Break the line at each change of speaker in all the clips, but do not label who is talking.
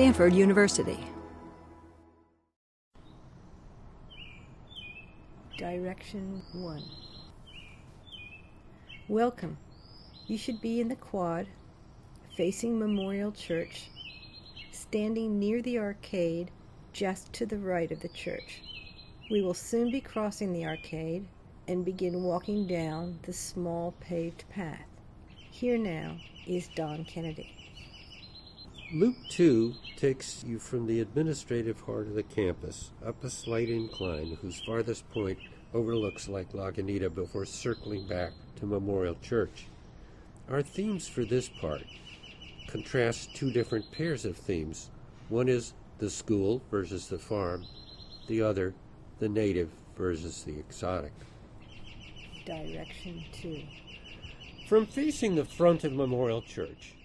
Stanford University.
Direction 1 Welcome. You should be in the quad, facing Memorial Church, standing near the arcade just to the right of the church. We will soon be crossing the arcade and begin walking down the small paved path. Here now is Don Kennedy.
Loop 2 takes you from the administrative heart of the campus up a slight incline whose farthest point overlooks Lake Lagunita before circling back to Memorial Church. Our themes for this part contrast two different pairs of themes. One is the school versus the farm, the other, the native versus the exotic.
Direction 2
From facing the front of Memorial Church,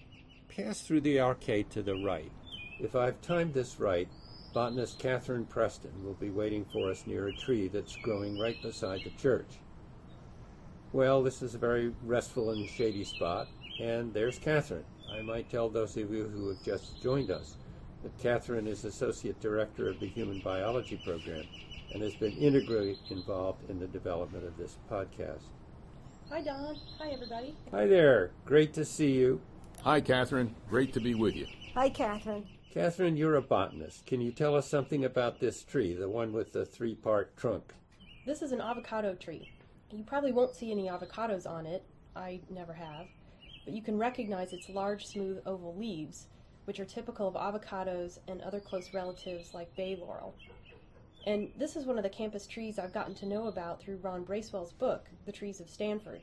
pass through the arcade to the right. If I've timed this right, botanist Catherine Preston will be waiting for us near a tree that's growing right beside the church. Well, this is a very restful and shady spot, and there's Catherine. I might tell those of you who have just joined us that Catherine is Associate Director of the Human Biology Program and has been integrally involved in the development of this podcast.
Hi, Don. Hi, everybody.
Hi there. Great to see you.
Hi, Catherine. Great to be with you.
Hi, Catherine.
Catherine, you're a botanist. Can you tell us something about this tree, the one with the three part trunk?
This is an avocado tree. You probably won't see any avocados on it. I never have. But you can recognize its large, smooth, oval leaves, which are typical of avocados and other close relatives like bay laurel. And this is one of the campus trees I've gotten to know about through Ron Bracewell's book, The Trees of Stanford.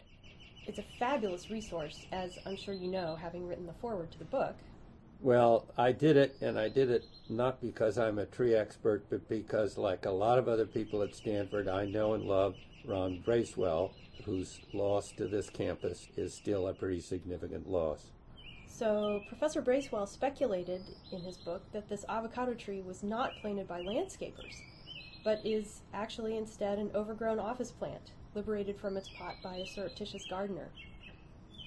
It's a fabulous resource, as I'm sure you know, having written the foreword to the book.
Well, I did it, and I did it not because I'm a tree expert, but because, like a lot of other people at Stanford, I know and love Ron Bracewell, whose loss to this campus is still a pretty significant loss.
So, Professor Bracewell speculated in his book that this avocado tree was not planted by landscapers, but is actually instead an overgrown office plant, liberated from its pot by a surreptitious gardener.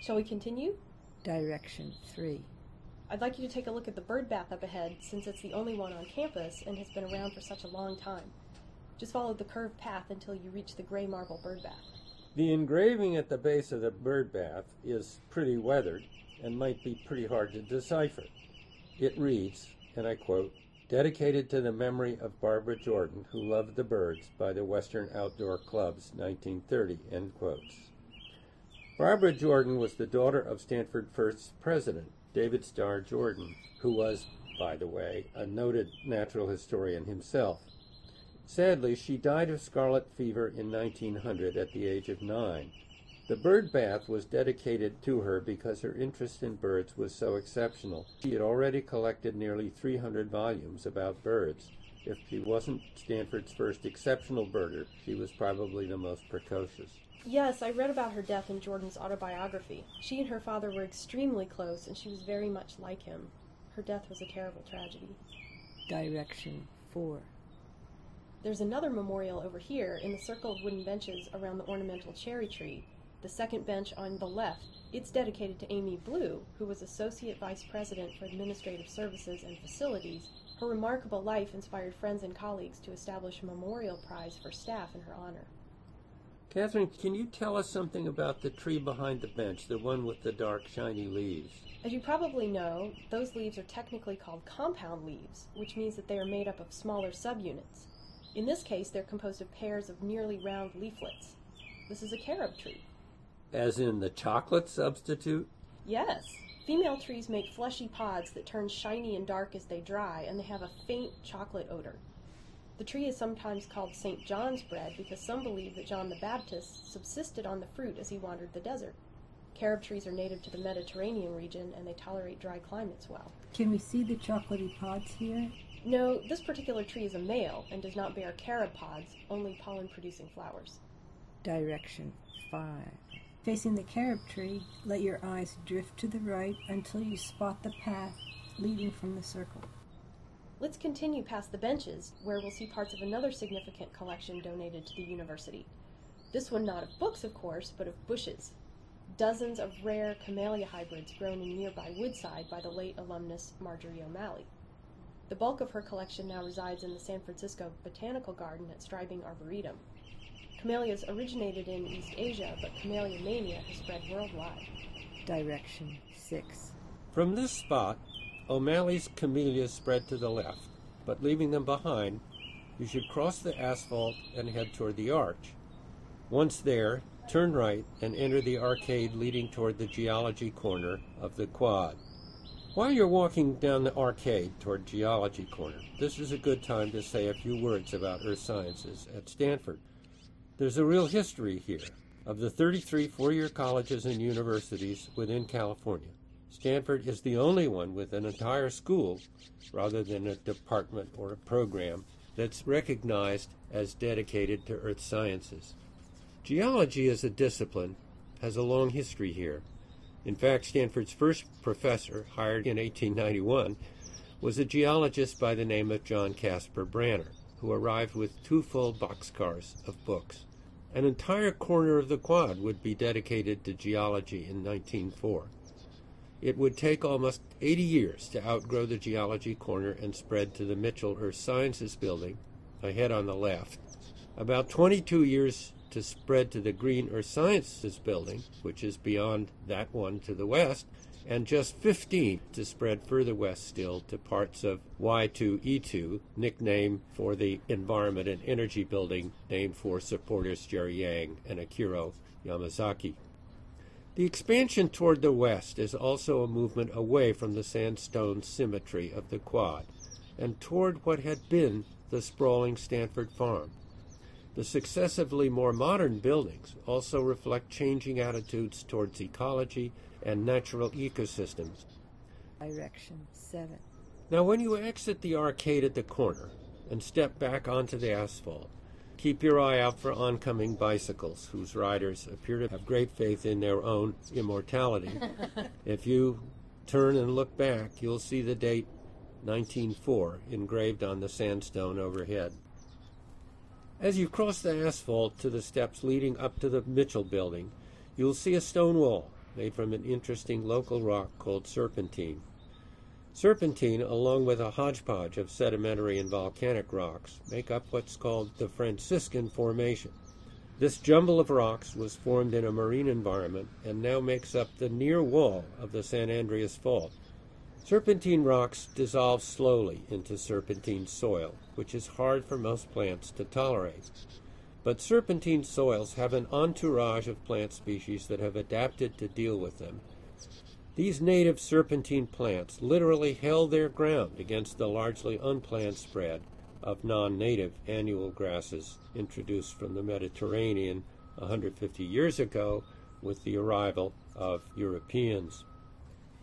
Shall we continue?
Direction 3
I'd like you to take a look at the bird bath up ahead, since it's the only one on campus and has been around for such a long time. Just follow the curved path until you reach the gray marble bird bath.
The engraving at the base of the bird bath is pretty weathered and might be pretty hard to decipher. It reads, and I quote, dedicated to the memory of Barbara Jordan, who loved the birds, by the Western Outdoor Clubs, 1930, end quotes. Barbara Jordan was the daughter of Stanford first president, David Starr Jordan, who was, by the way, a noted natural historian himself. Sadly, she died of scarlet fever in 1900 at the age of nine. The bird bath was dedicated to her because her interest in birds was so exceptional. She had already collected nearly 300 volumes about birds. If she wasn't Stanford's first exceptional birder, she was probably the most precocious.
Yes, I read about her death in Jordan's autobiography. She and her father were extremely close, and she was very much like him. Her death was a terrible tragedy.
Direction 4
There's another memorial over here in the circle of wooden benches around the ornamental cherry tree. The second bench on the left, it's dedicated to Amy Blue, who was Associate Vice President for Administrative Services and Facilities. Her remarkable life inspired friends and colleagues to establish a memorial prize for staff in her honor.
Catherine, can you tell us something about the tree behind the bench, the one with the dark, shiny leaves?
As you probably know, those leaves are technically called compound leaves, which means that they are made up of smaller subunits. In this case, they're composed of pairs of nearly round leaflets. This is a carob tree.
As in the chocolate substitute?
Yes. Female trees make fleshy pods that turn shiny and dark as they dry, and they have a faint chocolate odor. The tree is sometimes called St. John's bread because some believe that John the Baptist subsisted on the fruit as he wandered the desert. Carob trees are native to the Mediterranean region and they tolerate dry climates well.
Can we see the chocolatey pods here?
No, this particular tree is a male and does not bear carob pods, only pollen producing flowers.
Direction 5 Facing the carob tree, let your eyes drift to the right until you spot the path leading from the circle.
Let's continue past the benches, where we'll see parts of another significant collection donated to the university. This one not of books, of course, but of bushes. Dozens of rare camellia hybrids grown in nearby Woodside by the late alumnus Marjorie O'Malley. The bulk of her collection now resides in the San Francisco Botanical Garden at Strybing Arboretum. Camellias originated in East Asia, but camellia mania has spread worldwide.
Direction 6.
From this spot, O'Malley's camellias spread to the left, but leaving them behind, you should cross the asphalt and head toward the arch. Once there, turn right and enter the arcade leading toward the geology corner of the quad. While you're walking down the arcade toward Geology Corner, this is a good time to say a few words about earth sciences at Stanford. There's a real history here of the 33 four year colleges and universities within California. Stanford is the only one with an entire school, rather than a department or a program, that's recognized as dedicated to earth sciences. Geology as a discipline has a long history here. In fact, Stanford's first professor, hired in 1891, was a geologist by the name of John Caspar Branner, who arrived with two full boxcars of books. An entire corner of the quad would be dedicated to geology in 1904. It would take almost 80 years to outgrow the geology corner and spread to the Mitchell Earth Sciences building, ahead on the left. About 22 years to spread to the Green Earth Sciences building, which is beyond that one to the west, and just 15 to spread further west still to parts of Y2E2, nickname for the Environment and Energy Building, named for supporters Jerry Yang and Akiko Yamazaki. The expansion toward the west is also a movement away from the sandstone symmetry of the quad and toward what had been the sprawling Stanford farm. The successively more modern buildings also reflect changing attitudes towards ecology and natural ecosystems.
Direction 7.
Now, when you exit the arcade at the corner and step back onto the asphalt, keep your eye out for oncoming bicycles whose riders appear to have great faith in their own immortality. if you turn and look back, you'll see the date 1904 engraved on the sandstone overhead. As you cross the asphalt to the steps leading up to the Mitchell building, you'll see a stone wall made from an interesting local rock called serpentine. Serpentine, along with a hodgepodge of sedimentary and volcanic rocks, make up what's called the Franciscan Formation. This jumble of rocks was formed in a marine environment and now makes up the near wall of the San Andreas Fault. Serpentine rocks dissolve slowly into serpentine soil, which is hard for most plants to tolerate. But serpentine soils have an entourage of plant species that have adapted to deal with them. These native serpentine plants literally held their ground against the largely unplanned spread of non native annual grasses introduced from the Mediterranean 150 years ago with the arrival of Europeans.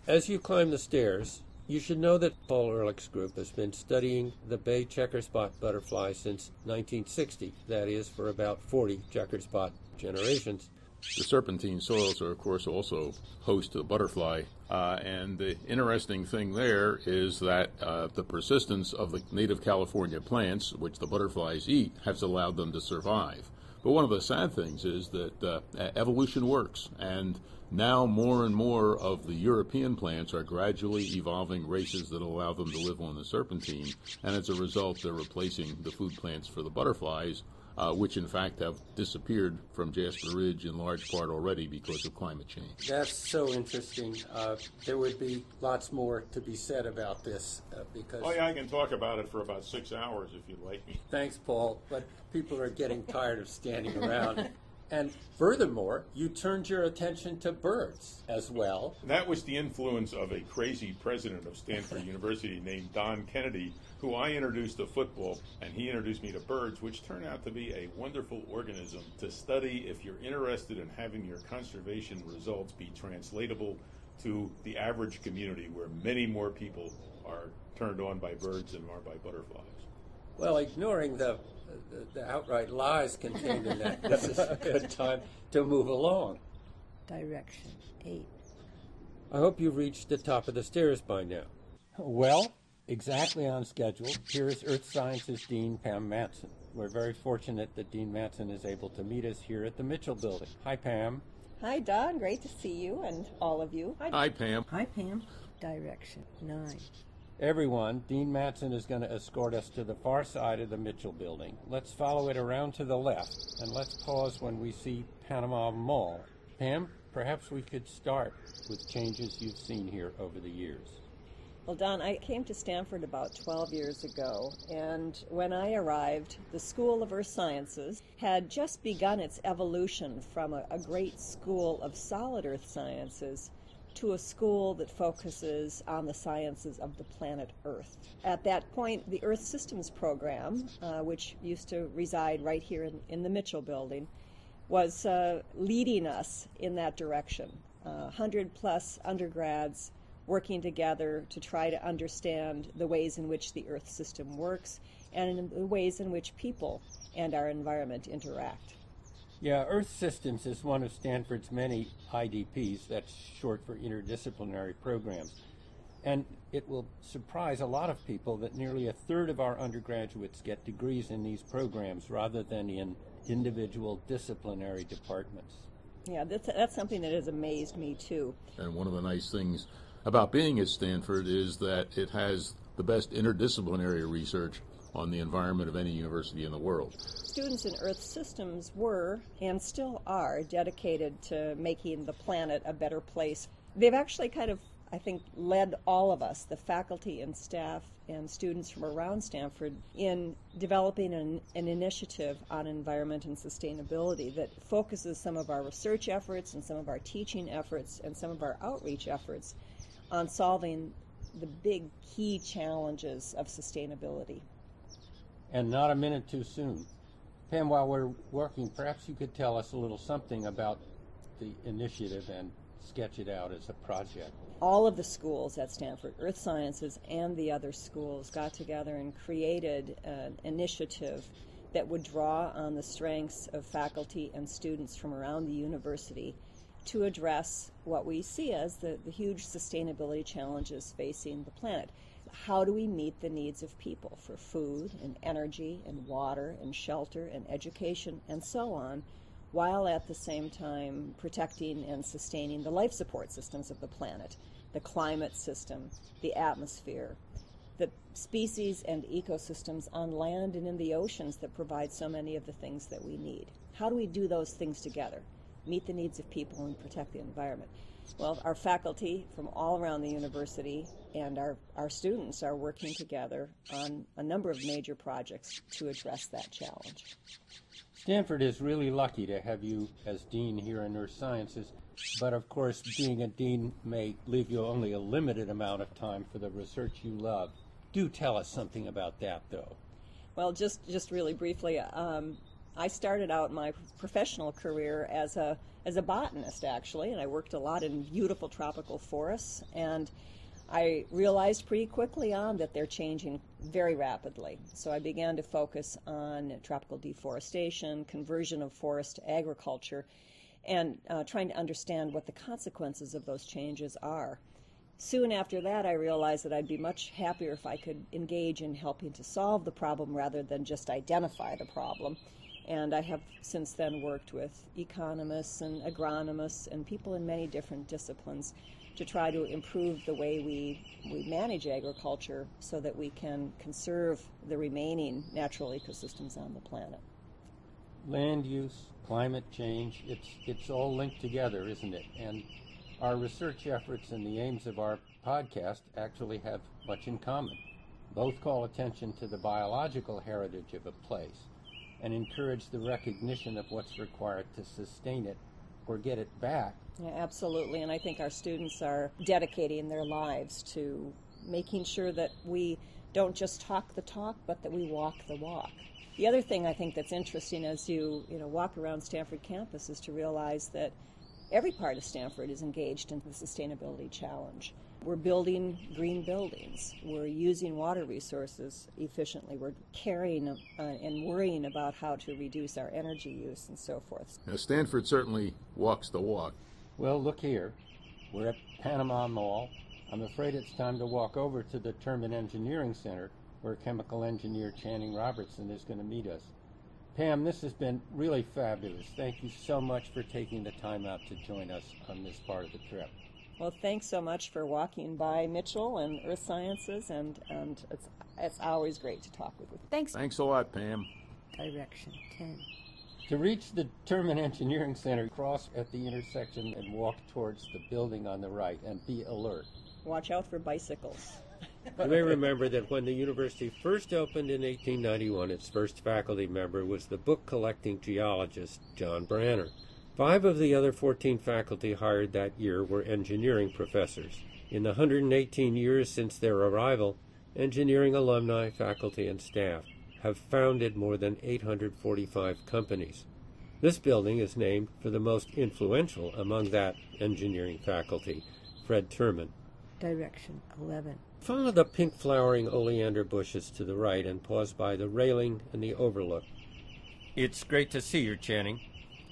As you climb the stairs, you should know that Paul Ehrlich's group has been studying the bay checker spot butterfly since 1960, that is, for about 40 checker spot generations.
The serpentine soils are, of course, also host to the butterfly. Uh, and the interesting thing there is that uh, the persistence of the native California plants, which the butterflies eat, has allowed them to survive. But one of the sad things is that uh, evolution works, and now more and more of the European plants are gradually evolving races that allow them to live on the serpentine, and as a result, they're replacing the food plants for the butterflies, uh, which in fact have disappeared from Jasper Ridge in large part already because of climate change.
That's so interesting. Uh, there would be lots more to be said about this uh, because.
Oh yeah, I can talk about it for about six hours if you'd like me.
Thanks, Paul. But people are getting tired of standing around. And furthermore, you turned your attention to birds as well.
That was the influence of a crazy president of Stanford University named Don Kennedy, who I introduced to football, and he introduced me to birds, which turned out to be a wonderful organism to study if you're interested in having your conservation results be translatable to the average community where many more people are turned on by birds than are by butterflies.
Well, ignoring the the, the outright lies contained in that. This is a good time to move along.
Direction 8.
I hope you've reached the top of the stairs by now. Well, exactly on schedule. Here is Earth Sciences Dean Pam Matson. We're very fortunate that Dean Matson is able to meet us here at the Mitchell Building. Hi, Pam.
Hi, Don. Great to see you and all of you.
Hi, Pam.
Hi, Pam. Direction 9.
Everyone, Dean Matson is going to escort us to the far side of the Mitchell building. Let's follow it around to the left, and let's pause when we see Panama Mall. Pam, perhaps we could start with changes you've seen here over the years.
Well, Don, I came to Stanford about 12 years ago, and when I arrived, the School of Earth Sciences had just begun its evolution from a, a, great school of solid earth sciences to a school that focuses on the sciences of the planet Earth. At that point, the Earth Systems program, uh, which used to reside right here in, in the Mitchell building, was uh, leading us in that direction. Uh, 100 plus undergrads working together to try to understand the ways in which the Earth system works and the ways in which people and our environment interact.
Yeah, Earth Systems is one of Stanford's many IDPs, that's short for interdisciplinary programs. And it will surprise a lot of people that nearly a third of our undergraduates get degrees in these programs rather than in individual disciplinary departments.
Yeah, that's, that's something that has amazed me too.
And one of the nice things about being at Stanford is that it has the best interdisciplinary research on the environment of any university in the world.
Students in Earth systems were and still are dedicated to making the planet a better place. They've actually kind of, I think, led all of us, the faculty and staff and students from around Stanford, in developing an, an initiative on environment and sustainability that focuses some of our research efforts and some of our teaching efforts and some of our outreach efforts on solving the big key challenges of sustainability.
And not a minute too soon. Pam, while we're working, perhaps you could tell us a little something about the initiative and sketch it out as a project.
All of the schools at Stanford, Earth Sciences and the other schools, got together and created an initiative that would draw on the strengths of faculty and students from around the university to address what we see as the, the huge sustainability challenges facing the planet. How do we meet the needs of people for food and energy and water and shelter and education and so on, while at the same time protecting and sustaining the life support systems of the planet, the climate system, the atmosphere, the species and ecosystems on land and in the oceans that provide so many of the things that we need? How do we do those things together? meet the needs of people and protect the environment. Well, our faculty from all around the university and our, our students are working together on a number of major projects to address that challenge.
Stanford is really lucky to have you as dean here in Earth Sciences, but of course, being a dean may leave you only a limited amount of time for the research you love. Do tell us something about that, though.
Well, just just really briefly, um, I started out my professional career as a as a botanist actually, and I worked a lot in beautiful tropical forests and I realized pretty quickly on that they're changing very rapidly. So I began to focus on tropical deforestation, conversion of forest to agriculture, and uh, trying to understand what the consequences of those changes are. Soon after that, I realized that I'd be much happier if I could engage in helping to solve the problem rather than just identify the problem. And I have since then worked with economists and agronomists and people in many different disciplines to try to improve the way we, we manage agriculture so that we can conserve the remaining natural ecosystems on the planet.
Land use, climate change, it's, it's all linked together, isn't it? And our research efforts and the aims of our podcast actually have much in common. Both call attention to the biological heritage of a place and encourage the recognition of what's required to sustain it or get it back.
Yeah, absolutely. And I think our students are dedicating their lives to making sure that we don't just talk the talk, but that we walk the walk. The other thing I think that's interesting as you, you know, walk around Stanford campus is to realize that every part of Stanford is engaged in the sustainability challenge. We're building green buildings. We're using water resources efficiently. We're caring uh, and worrying about how to reduce our energy use and so forth.
Now, Stanford certainly walks the walk.
Well, look here. We're at Panama Mall. I'm afraid it's time to walk over to the Terman Engineering Center where chemical engineer Channing Robertson is going to meet us. Pam, this has been really fabulous. Thank you so much for taking the time out to join us on this part of the trip.
Well, thanks so much for walking by Mitchell and Earth Sciences, and, and it's, it's always great to talk with you.
Thanks.
Thanks a lot, Pam.
Direction 10.
To reach the Terman Engineering Center, cross at the intersection and walk towards the building on the right and be alert.
Watch out for bicycles.
You may remember that when the university first opened in 1891, its first faculty member was the book collecting geologist John Branner. Five of the other 14 faculty hired that year were engineering professors. In the 118 years since their arrival, engineering alumni, faculty, and staff have founded more than 845 companies. This building is named for the most influential among that engineering faculty, Fred Terman.
Direction 11.
Follow the pink flowering oleander bushes to the right and pause by the railing and the overlook. It's great to see you, Channing.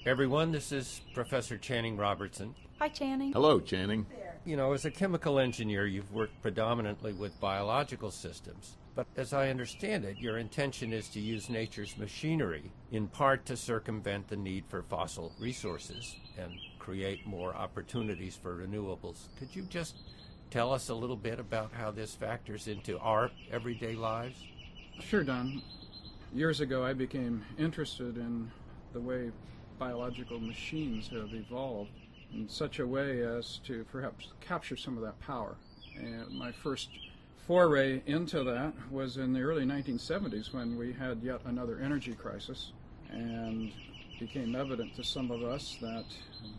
Everyone, this is Professor Channing Robertson.
Hi, Channing.
Hello, Channing.
You know, as a chemical engineer, you've worked predominantly with biological systems. But as I understand it, your intention is to use nature's machinery in part to circumvent the need for fossil resources and create more opportunities for renewables. Could you just tell us a little bit about how this factors into our everyday lives?
Sure, Don. Years ago, I became interested in the way biological machines have evolved in such a way as to perhaps capture some of that power. And my first foray into that was in the early 1970s when we had yet another energy crisis and became evident to some of us that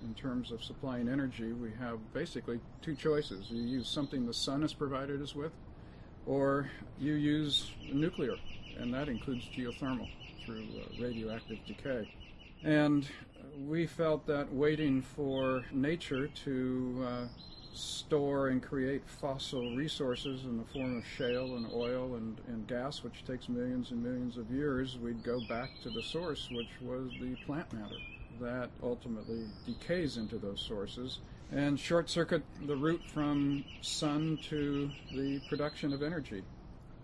in terms of supplying energy we have basically two choices you use something the sun has provided us with or you use nuclear and that includes geothermal through uh, radioactive decay and we felt that waiting for nature to uh, store and create fossil resources in the form of shale and oil and, and gas, which takes millions and millions of years, we'd go back to the source, which was the plant matter that ultimately decays into those sources and short circuit the route from sun to the production of energy.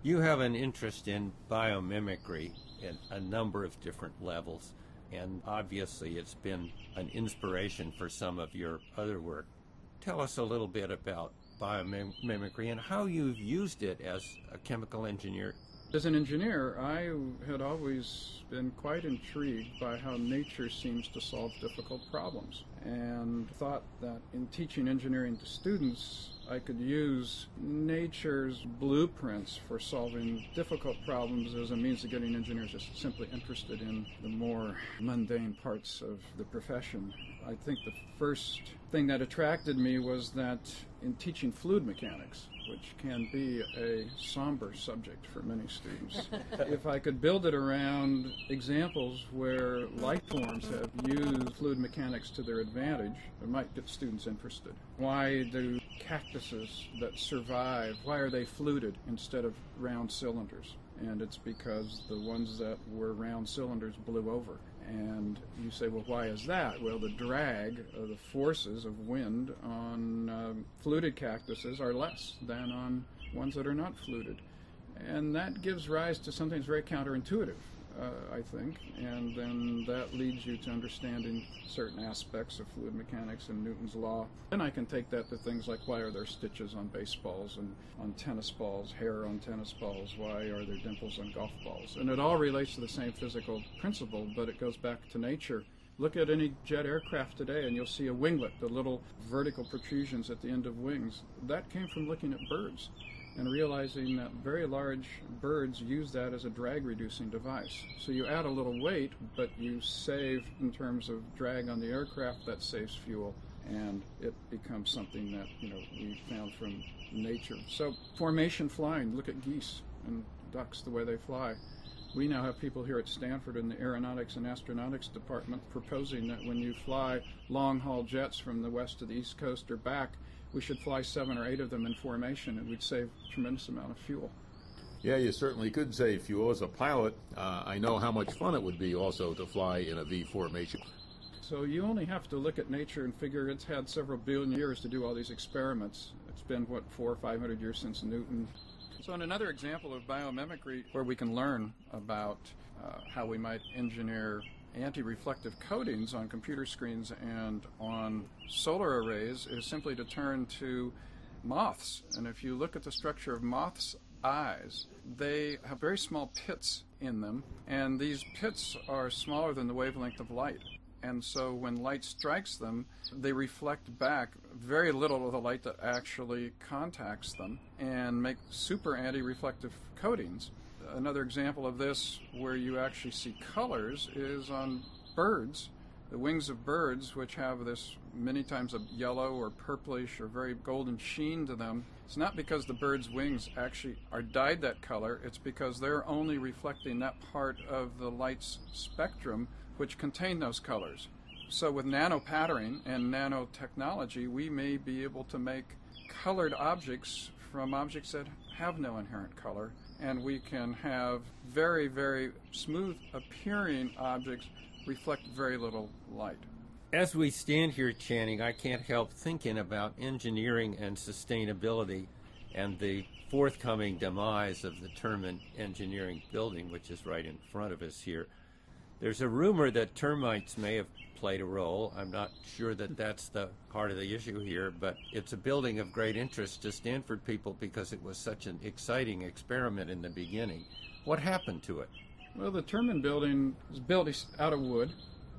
You have an interest in biomimicry at a number of different levels, and obviously it's been an inspiration for some of your other work. Tell us a little bit about biomimicry and how you've used it as a chemical engineer.
As an engineer, I had always been quite intrigued by how nature seems to solve difficult problems and thought that in teaching engineering to students, I could use nature's blueprints for solving difficult problems as a means of getting engineers just simply interested in the more mundane parts of the profession. I think the first thing that attracted me was that in teaching fluid mechanics, which can be a somber subject for many students. if I could build it around examples where life forms have used fluid mechanics to their advantage, it might get students interested. Why do cactuses that survive, why are they fluted instead of round cylinders? And it's because the ones that were round cylinders blew over. And you say, well, why is that? Well, the drag of the forces of wind on um, fluted cactuses are less than on ones that are not fluted. And that gives rise to something that's very counterintuitive, uh, I think. And then that leads you to understanding certain aspects of fluid mechanics and Newton's law. Then I can take that to things like why are there stitches on baseballs and on tennis balls, hair on tennis balls, why are there dimples on golf balls? And it all relates to the same physical principle, but it goes back to nature. Look at any jet aircraft today and you'll see a winglet, the little vertical protrusions at the end of wings. That came from looking at birds and realizing that very large birds use that as a drag reducing device. So you add a little weight, but you save in terms of drag on the aircraft, that saves fuel, and it becomes something that you know we found from nature. So formation flying, look at geese and ducks the way they fly. We now have people here at Stanford in the Aeronautics and Astronautics Department proposing that when you fly long haul jets from the west to the east coast or back, we should fly seven or eight of them in formation and we'd save a tremendous amount of fuel.
Yeah, you certainly could save fuel. As a pilot, uh, I know how much fun it would be also to fly in a V formation.
So you only have to look at nature and figure it's had several billion years to do all these experiments. It's been, what, four or five hundred years since Newton. So, in another example of biomimicry where we can learn about uh, how we might engineer anti reflective coatings on computer screens and on solar arrays is simply to turn to moths. And if you look at the structure of moths' eyes, they have very small pits in them, and these pits are smaller than the wavelength of light. And so when light strikes them, they reflect back very little of the light that actually contacts them and make super anti reflective coatings. Another example of this, where you actually see colors, is on birds. The wings of birds, which have this many times a yellow or purplish or very golden sheen to them, it's not because the bird's wings actually are dyed that color, it's because they're only reflecting that part of the light's spectrum which contain those colors. So, with nano patterning and nanotechnology, we may be able to make colored objects from objects that have no inherent color, and we can have very, very smooth appearing objects reflect very little light.
As we stand here, Channing, I can't help thinking about engineering and sustainability and the forthcoming demise of the Terman Engineering Building, which is right in front of us here. There's a rumor that termites may have played a role. I'm not sure that that's the part of the issue here, but it's a building of great interest to Stanford people because it was such an exciting experiment in the beginning. What happened to it?
Well, the Terman building was built out of wood,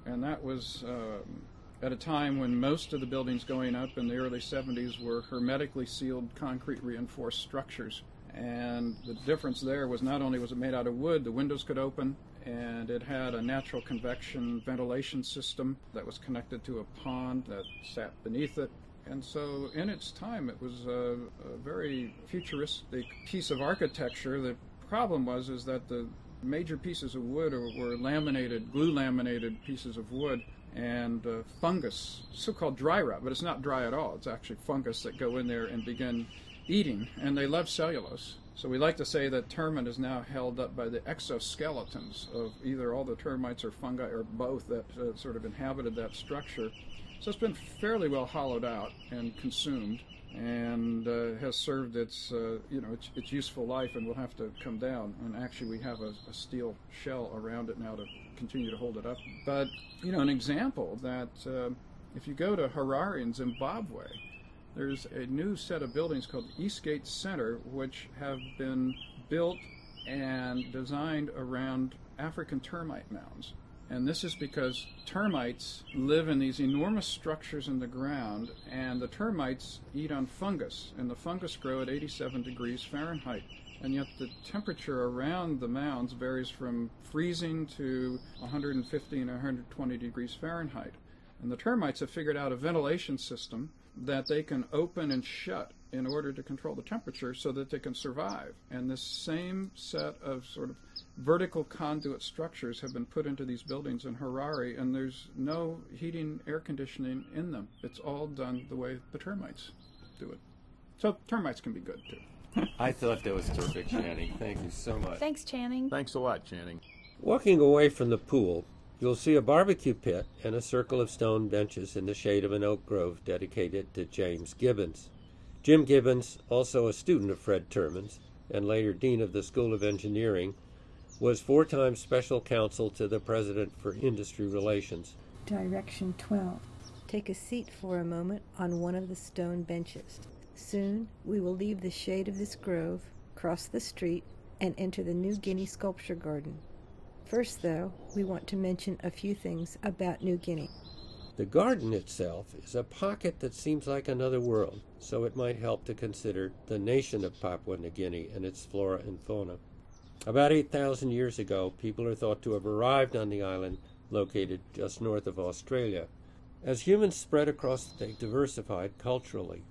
and that was um, at a time when most of the buildings going up in the early 70s were hermetically sealed concrete reinforced structures. And the difference there was not only was it made out of wood, the windows could open, and it had a natural convection ventilation system that was connected to a pond that sat beneath it. And so, in its time, it was a, a very futuristic piece of architecture. The problem was is that the major pieces of wood were laminated, glue laminated pieces of wood, and uh, fungus, so-called dry rot, but it's not dry at all. It's actually fungus that go in there and begin eating, and they love cellulose. So we like to say that termite is now held up by the exoskeletons of either all the termites or fungi or both that uh, sort of inhabited that structure. So it's been fairly well hollowed out and consumed and uh, has served its uh, you know its, its, useful life and will have to come down. And actually, we have a, a, steel shell around it now to continue to hold it up. But you know, an example that uh, if you go to Harare in Zimbabwe, there's a new set of buildings called Eastgate Center, which have been built and designed around African termite mounds. And this is because termites live in these enormous structures in the ground, and the termites eat on fungus, and the fungus grow at 87 degrees Fahrenheit. And yet the temperature around the mounds varies from freezing to 150 and 120 degrees Fahrenheit. And the termites have figured out a ventilation system that they can open and shut in order to control the temperature so that they can survive. And this same set of sort of vertical conduit structures have been put into these buildings in Harare, and there's no heating, air conditioning in them. It's all done the way the termites do it. So termites can be good too.
I thought that was terrific, Channing. Thank you so much.
Thanks, Channing.
Thanks a lot, Channing.
Walking away from the pool, You'll see a barbecue pit and a circle of stone benches in the shade of an oak grove dedicated to James Gibbons. Jim Gibbons, also a student of Fred Terman's and later dean of the School of Engineering, was four times special counsel to the president for industry relations.
Direction 12. Take a seat for a moment on one of the stone benches. Soon we will leave the shade of this grove, cross the street, and enter the New Guinea Sculpture Garden. First, though, we want to mention a few things about New Guinea.
The garden itself is a pocket that seems like another world, so it might help to consider the nation of Papua New Guinea and its flora and fauna. About 8,000 years ago, people are thought to have arrived on the island located just north of Australia. As humans spread across, they diversified culturally.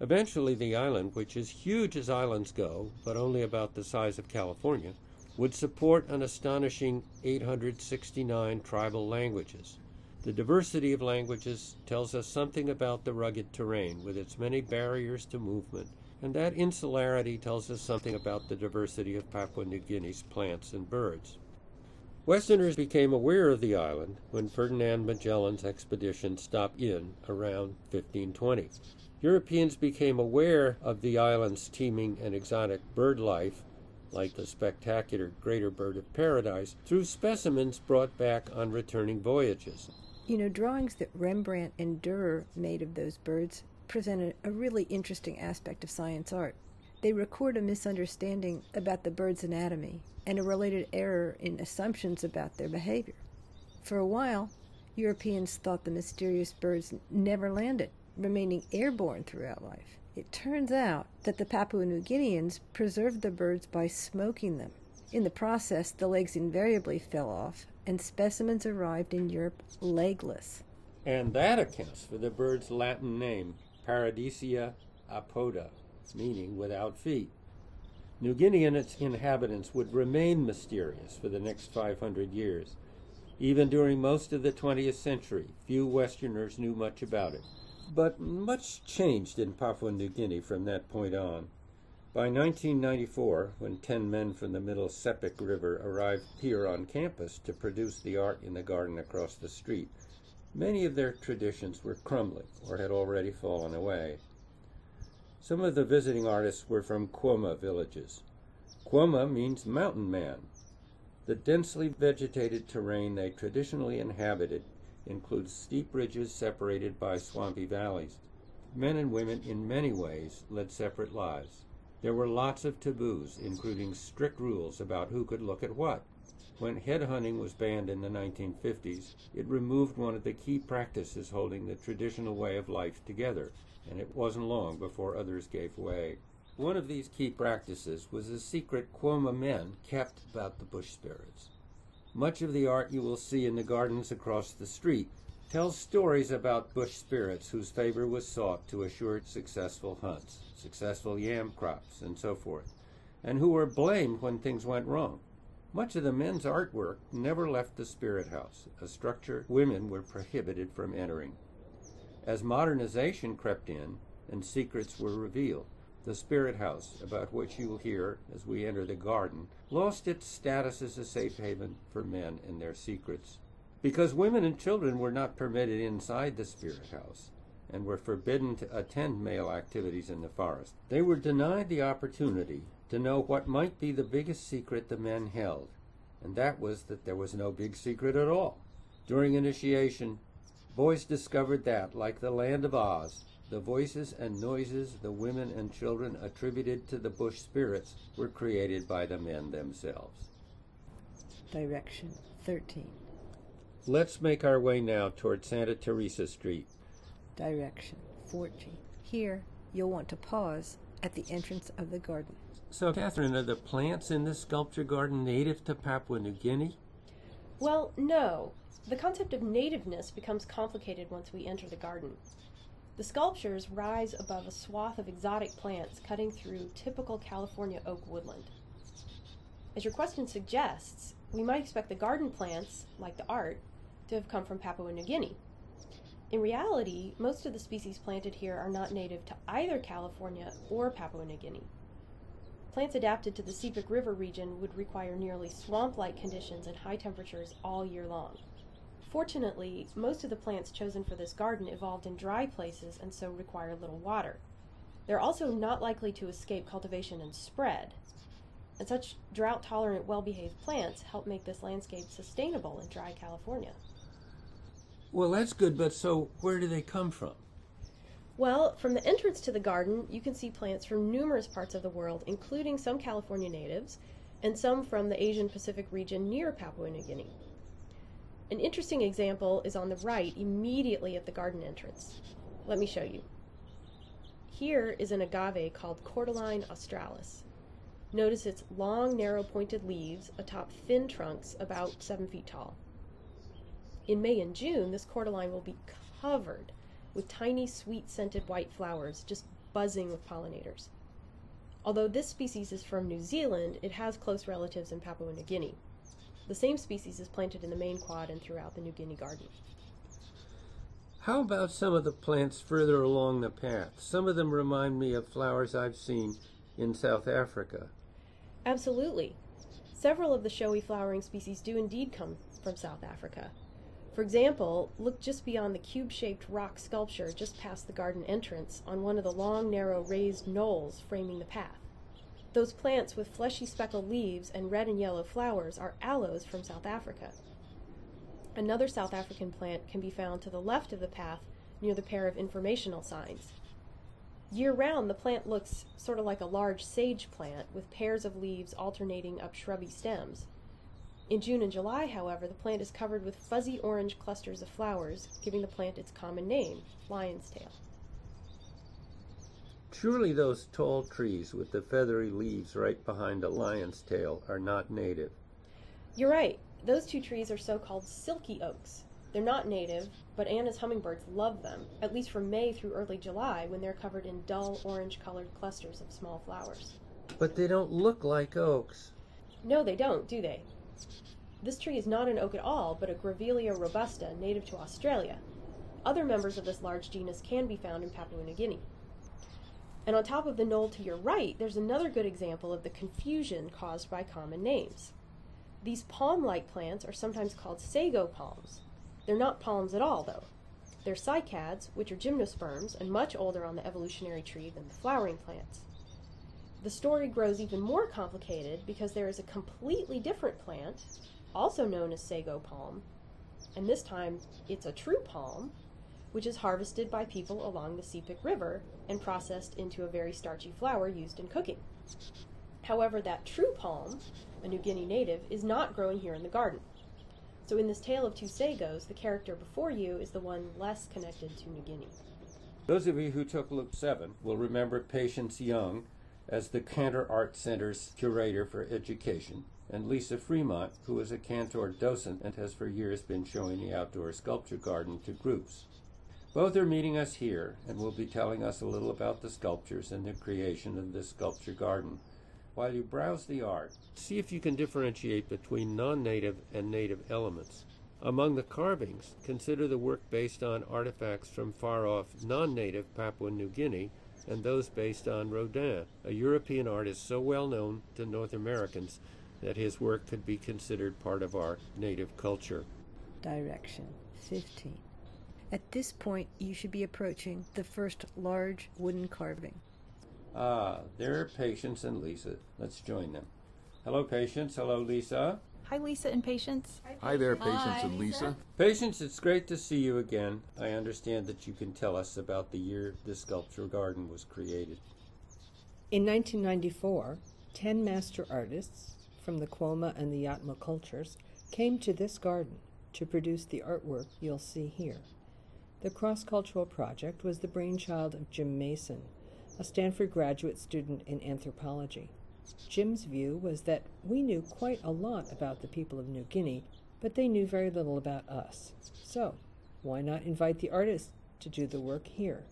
Eventually, the island, which is huge as islands go, but only about the size of California, would support an astonishing 869 tribal languages. The diversity of languages tells us something about the rugged terrain with its many barriers to movement, and that insularity tells us something about the diversity of Papua New Guinea's plants and birds. Westerners became aware of the island when Ferdinand Magellan's expedition stopped in around 1520. Europeans became aware of the island's teeming and exotic bird life like the spectacular greater bird of paradise, through specimens brought back on returning voyages.
You know, drawings that Rembrandt and Dürer made of those birds presented a really interesting aspect of science art. They record a misunderstanding about the bird's anatomy and a related error in assumptions about their behavior. For a while, Europeans thought the mysterious birds never landed, remaining airborne throughout life. It turns out that the Papua New Guineans preserved the birds by smoking them. In the process, the legs invariably fell off, and specimens arrived in Europe legless.
And that accounts for the bird's Latin name, Paradisaea apoda, meaning without feet. New Guinea and its inhabitants would remain mysterious for the next 500 years. Even during most of the 20th century, few Westerners knew much about it. But much changed in Papua New Guinea from that point on. By 1994, when 10 men from the Middle Sepik River arrived here on campus to produce the art in the garden across the street, many of their traditions were crumbling or had already fallen away. Some of the visiting artists were from Kwoma villages. Kwoma means mountain man. The densely vegetated terrain they traditionally inhabited includes steep ridges separated by swampy valleys. Men and women, in many ways, led separate lives. There were lots of taboos, including strict rules about who could look at what. When headhunting was banned in the 1950s, it removed one of the key practices holding the traditional way of life together, and it wasn't long before others gave way. One of these key practices was a secret Kwoma men kept about the bush spirits. Much of the art you will see in the gardens across the street tells stories about bush spirits whose favor was sought to assure successful hunts, successful yam crops, and so forth, and who were blamed when things went wrong. Much of the men's artwork never left the spirit house, a structure women were prohibited from entering. As modernization crept in and secrets were revealed, the spirit house, about which you will hear as we enter the garden, lost its status as a safe haven for men and their secrets. Because women and children were not permitted inside the spirit house and were forbidden to attend male activities in the forest, they were denied the opportunity to know what might be the biggest secret the men held, and that was that there was no big secret at all. During initiation, boys discovered that, like the land of Oz, the voices and noises the women and children attributed to the bush spirits were created by the men themselves.
Direction 13.
Let's make our way now toward Santa Teresa Street.
Direction 14. Here, you'll want to pause at the entrance of the garden.
So, Catherine, are the plants in this sculpture garden native to Papua New Guinea?
Well, no. The concept of nativeness becomes complicated once we enter the garden. The sculptures rise above a swath of exotic plants cutting through typical California oak woodland. As your question suggests, we might expect the garden plants, like the art, to have come from Papua New Guinea. In reality, most of the species planted here are not native to either California or Papua New Guinea. Plants adapted to the Sepik River region would require nearly swamp like conditions and high temperatures all year long. Fortunately, most of the plants chosen for this garden evolved in dry places and so require little water. They're also not likely to escape cultivation and spread. And such drought tolerant, well behaved plants help make this landscape sustainable in dry California.
Well, that's good, but so where do they come from?
Well, from the entrance to the garden, you can see plants from numerous parts of the world, including some California natives and some from the Asian Pacific region near Papua New Guinea. An interesting example is on the right, immediately at the garden entrance. Let me show you. Here is an agave called Cordyline australis. Notice its long, narrow, pointed leaves atop thin trunks about 7 feet tall. In May and June, this cordyline will be covered with tiny, sweet scented white flowers just buzzing with pollinators. Although this species is from New Zealand, it has close relatives in Papua New Guinea. The same species is planted in the main quad and throughout the New Guinea garden.
How about some of the plants further along the path? Some of them remind me of flowers I've seen in South Africa.
Absolutely. Several of the showy flowering species do indeed come from South Africa. For example, look just beyond the cube shaped rock sculpture just past the garden entrance on one of the long, narrow raised knolls framing the path. Those plants with fleshy speckled leaves and red and yellow flowers are aloes from South Africa. Another South African plant can be found to the left of the path near the pair of informational signs. Year round, the plant looks sort of like a large sage plant with pairs of leaves alternating up shrubby stems. In June and July, however, the plant is covered with fuzzy orange clusters of flowers, giving the plant its common name, lion's tail.
Surely those tall trees with the feathery leaves right behind a lion's tail are not native.
You're right. Those two trees are so called silky oaks. They're not native, but Anna's hummingbirds love them, at least from May through early July when they're covered in dull orange colored clusters of small flowers.
But they don't look like oaks.
No, they don't, do they? This tree is not an oak at all, but a Grevillea robusta native to Australia. Other members of this large genus can be found in Papua New Guinea. And on top of the knoll to your right, there's another good example of the confusion caused by common names. These palm like plants are sometimes called sago palms, they're not palms at all, though. They're cycads, which are gymnosperms and much older on the evolutionary tree than the flowering plants. The story grows even more complicated because there is a completely different plant, also known as sago palm, and this time it's a true palm, which is harvested by people along the Sepik River and processed into a very starchy flour used in cooking. However, that true palm, a New Guinea native, is not growing here in the garden. So in this tale of two sagos, the character before you is the one less connected to New Guinea.
Those of you who took Loop 7 will remember Patience Young as the Cantor Art Center's curator for education, and Lisa Fremont, who is a Cantor docent and has for years been showing the outdoor sculpture garden to groups. Both are meeting us here and will be telling us a little about the sculptures and the creation of this sculpture garden. While you browse the art, see if you can differentiate between non-native and native elements. Among the carvings, consider the work based on artifacts from far-off non-native Papua New Guinea and those based on Rodin, a European artist so well known to North Americans that his work could be considered part of our native culture.
Direction 15. At this point, you should be approaching the first large wooden carving.
Ah, there are Patience and Lisa. Let's join them. Hello, Patience. Hello, Lisa.
Hi, Lisa and Patience.
Hi there, Patience and Lisa.
Patience, it's great to see you again. I understand that you can tell us about the year the sculpture garden was created.
In 1994, 10 master artists from the Kwoma and the Iatmul cultures came to this garden to produce the artwork you'll see here. The cross cultural project was the brainchild of Jim Mason, a Stanford graduate student in anthropology. Jim's view was that we knew quite a lot about the people of New Guinea, but they knew very little about us. So, why not invite the artists to do the work here?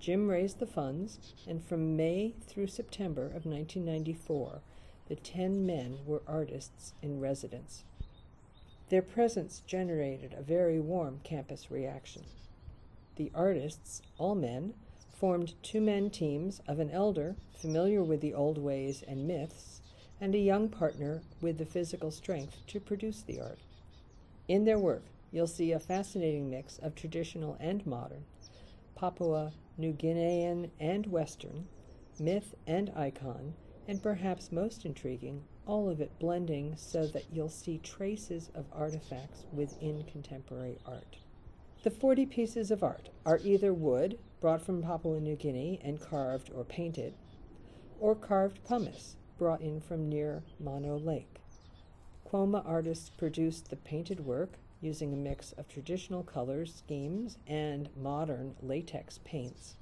Jim raised the funds, and from May through September of 1994, the ten men were artists in residence. Their presence generated a very warm campus reaction. The artists, all men, formed two men teams of an elder familiar with the old ways and myths and a young partner with the physical strength to produce the art. In their work, you'll see a fascinating mix of traditional and modern, Papua New Guinean and Western, myth and icon, and perhaps most intriguing, all of it blending so that you'll see traces of artifacts within contemporary art. The 40 pieces of art are either wood, brought from Papua New Guinea and carved or painted, or carved pumice, brought in from near Mono Lake. Kwoma artists produced the painted work using a mix of traditional color schemes and modern latex paints.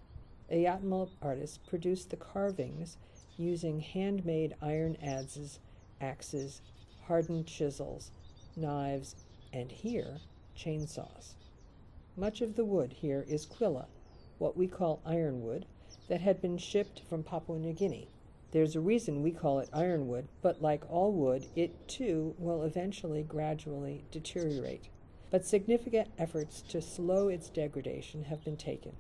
Iatmul artists produced the carvings using handmade iron adzes, axes, hardened chisels, knives, and here, chainsaws. Much of the wood here is kwila, what we call ironwood, that had been shipped from Papua New Guinea. There's a reason we call it ironwood, but like all wood, it too will eventually gradually deteriorate. But significant efforts to slow its degradation have been taken.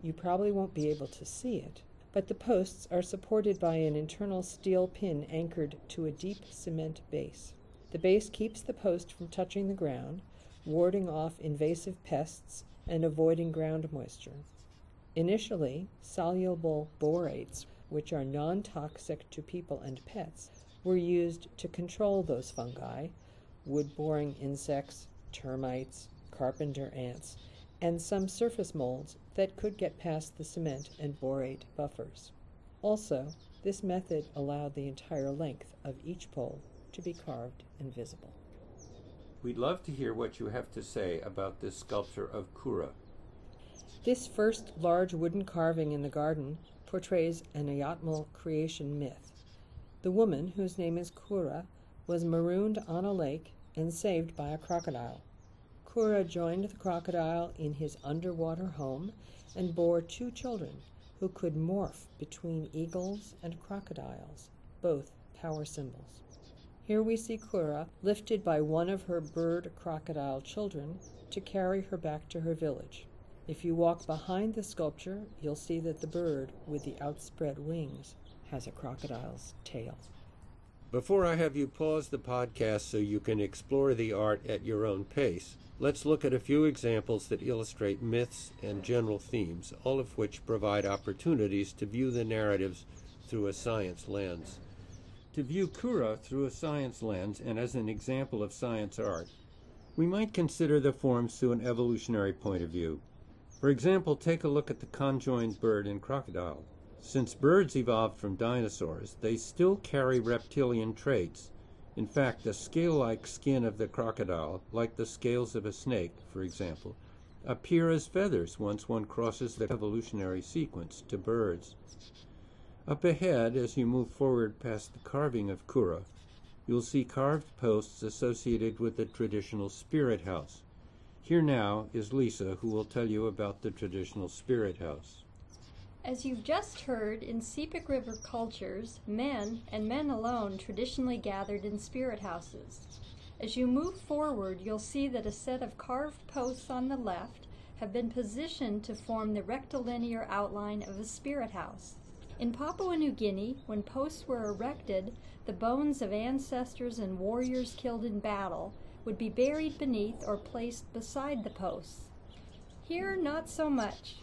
You probably won't be able to see it, but the posts are supported by an internal steel pin anchored to a deep cement base. The base keeps the post from touching the ground, warding off invasive pests and avoiding ground moisture. Initially, soluble borates which are non toxic to people and pets, were used to control those fungi, wood boring insects, termites, carpenter ants, and some surface molds that could get past the cement and borate buffers. Also, this method allowed the entire length of each pole to be carved and visible.
We'd love to hear what you have to say about this sculpture of Kura.
This first large wooden carving in the garden portrays an Iatmul creation myth. The woman, whose name is Kura, was marooned on a lake and saved by a crocodile. Kura joined the crocodile in his underwater home and bore two children who could morph between eagles and crocodiles, both power symbols. Here we see Kura lifted by one of her bird crocodile children to carry her back to her village. If you walk behind the sculpture, you'll see that the bird with the outspread wings has a crocodile's tail.
Before I have you pause the podcast so you can explore the art at your own pace, let's look at a few examples that illustrate myths and general themes, all of which provide opportunities to view the narratives through a science lens. To view Kura through a science lens and as an example of science art, we might consider the forms through an evolutionary point of view. For example, take a look at the conjoined bird and crocodile. Since birds evolved from dinosaurs, they still carry reptilian traits. In fact, the scale-like skin of the crocodile, like the scales of a snake, for example, appear as feathers once one crosses the evolutionary sequence to birds. Up ahead, as you move forward past the carving of Kura, you'll see carved posts associated with the traditional spirit house. Here now is Lisa, who will tell you about the traditional spirit house.
As you've just heard, in Sepik River cultures, men, and men alone, traditionally gathered in spirit houses. As you move forward, you'll see that a set of carved posts on the left have been positioned to form the rectilinear outline of a spirit house. In Papua New Guinea, when posts were erected, the bones of ancestors and warriors killed in battle would be buried beneath or placed beside the posts. Here, not so much.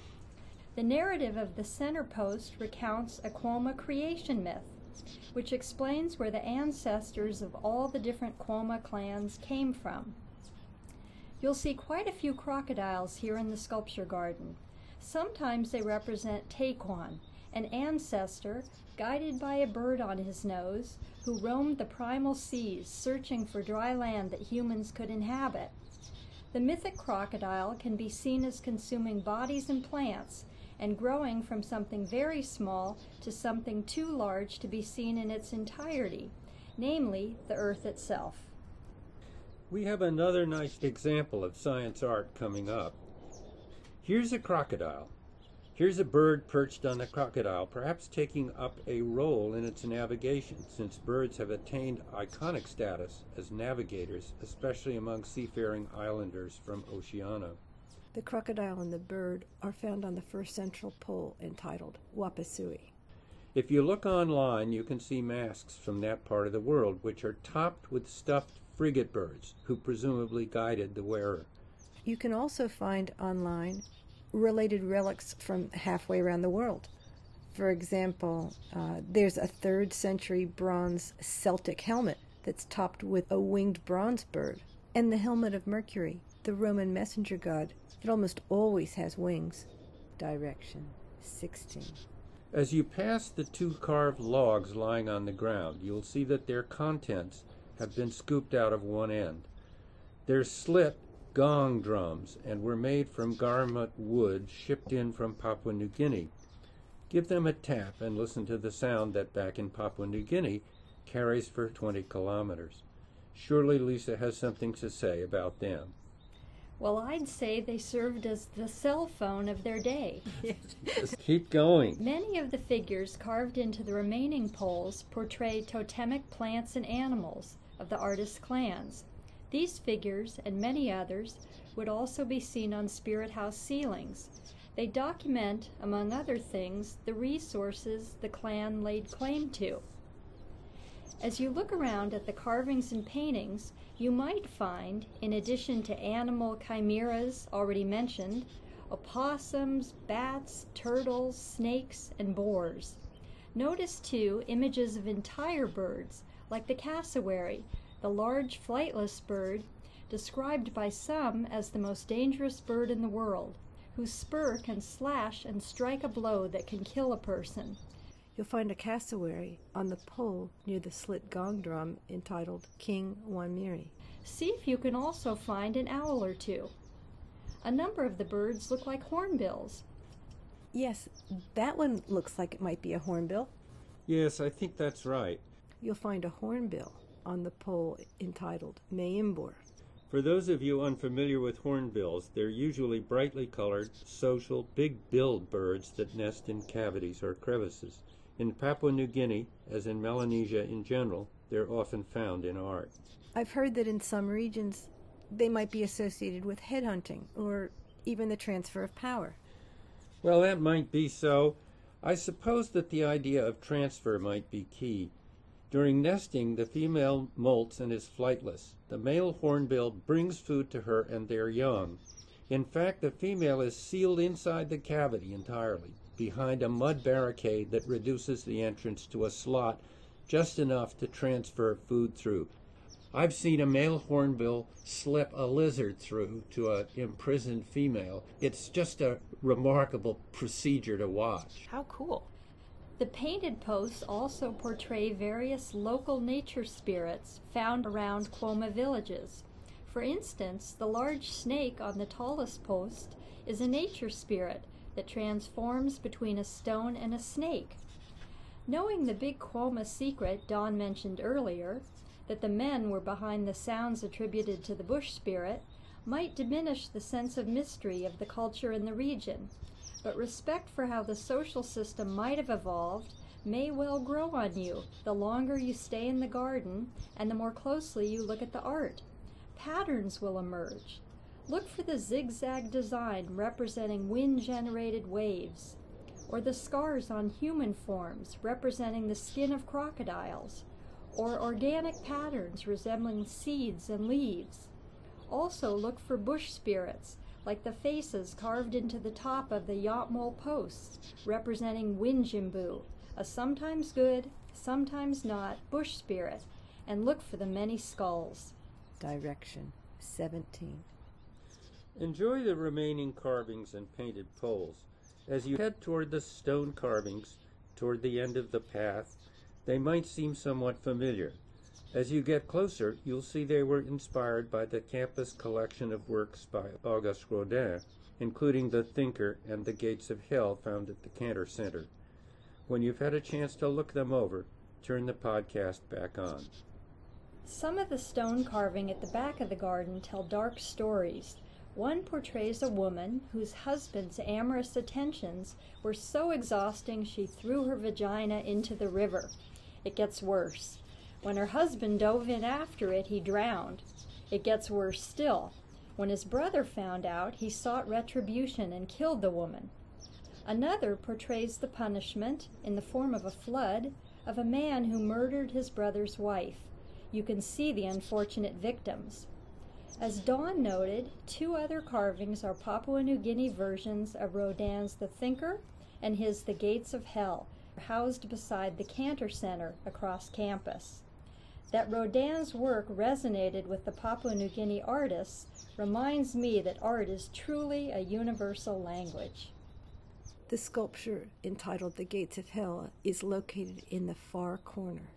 The narrative of the center post recounts a Kwoma creation myth, which explains where the ancestors of all the different Kwoma clans came from. You'll see quite a few crocodiles here in the sculpture garden. Sometimes they represent Taquan, an ancestor guided by a bird on his nose who roamed the primal seas searching for dry land that humans could inhabit. The mythic crocodile can be seen as consuming bodies and plants and growing from something very small to something too large to be seen in its entirety, namely the earth itself.
We have another nice example of science art coming up. Here's a crocodile. Here's a bird perched on a crocodile, perhaps taking up a role in its navigation, since birds have attained iconic status as navigators, especially among seafaring islanders from Oceania.
The crocodile and the bird are found on the first central pole entitled Wapasui.
If you look online, you can see masks from that part of the world, which are topped with stuffed frigate birds, who presumably guided the wearer.
You can also find online related relics from halfway around the world. For example, uh, there's a third century bronze Celtic helmet that's topped with a winged bronze bird, and the helmet of Mercury, the Roman messenger god, that almost always has wings. Direction 16.
As you pass the two carved logs lying on the ground, you'll see that their contents have been scooped out of one end. They're slit gong drums and were made from garamut wood shipped in from Papua New Guinea. Give them a tap and listen to the sound that back in Papua New Guinea carries for 20 kilometers. Surely Lisa has something to say about them.
Well, I'd say they served as the cell phone of their day.
Keep going.
Many of the figures carved into the remaining poles portray totemic plants and animals of the artist's clans. These figures, and many others, would also be seen on Spirit House ceilings. They document, among other things, the resources the clan laid claim to. As you look around at the carvings and paintings, you might find, in addition to animal chimeras already mentioned, opossums, bats, turtles, snakes, and boars. Notice, too, images of entire birds, like the cassowary, the large flightless bird described by some as the most dangerous bird in the world, whose spur can slash and strike a blow that can kill a person.
You'll find a cassowary on the pole near the slit gong drum entitled King Wanmiri.
See if you can also find an owl or two. A number of the birds look like hornbills.
Yes, that one looks like it might be a hornbill.
Yes, I think that's right.
You'll find a hornbill on the pole entitled Meimbor.
For those of you unfamiliar with hornbills, they're usually brightly colored, social, big-billed birds that nest in cavities or crevices. In Papua New Guinea, as in Melanesia in general, they're often found in art.
I've heard that in some regions they might be associated with headhunting or even the transfer of power.
Well, that might be so. I suppose that the idea of transfer might be key. During nesting, the female molts and is flightless. The male hornbill brings food to her and their young. In fact, the female is sealed inside the cavity entirely, behind a mud barricade that reduces the entrance to a slot just enough to transfer food through. I've seen a male hornbill slip a lizard through to an imprisoned female. It's just a remarkable procedure to watch.
How cool.
The painted posts also portray various local nature spirits found around Kwoma villages. For instance, the large snake on the tallest post is a nature spirit that transforms between a stone and a snake. Knowing the big Kwoma secret Don mentioned earlier, that the men were behind the sounds attributed to the bush spirit, might diminish the sense of mystery of the culture in the region. But respect for how the social system might have evolved may well grow on you the longer you stay in the garden and the more closely you look at the art. Patterns will emerge. Look for the zigzag design representing wind generated waves, or the scars on human forms representing the skin of crocodiles, or organic patterns resembling seeds and leaves. Also, look for bush spirits, like the faces carved into the top of the Iatmul posts, representing Winjimbu, a sometimes good, sometimes not bush spirit, and look for the many skulls.
Direction 17.
Enjoy the remaining carvings and painted poles. As you head toward the stone carvings, toward the end of the path, they might seem somewhat familiar. As you get closer, you'll see they were inspired by the campus collection of works by Auguste Rodin, including The Thinker and The Gates of Hell found at the Cantor Center. When you've had a chance to look them over, turn the podcast back on.
Some of the stone carving at the back of the garden tell dark stories. One portrays a woman whose husband's amorous attentions were so exhausting she threw her vagina into the river. It gets worse. When her husband dove in after it, he drowned. It gets worse still. When his brother found out, he sought retribution and killed the woman. Another portrays the punishment, in the form of a flood, of a man who murdered his brother's wife. You can see the unfortunate victims. As Don noted, two other carvings are Papua New Guinea versions of Rodin's The Thinker and his The Gates of Hell, housed beside the Cantor Center across campus. That Rodin's work resonated with the Papua New Guinea artists reminds me that art is truly a universal language.
The sculpture entitled The Gates of Hell is located in the far corner.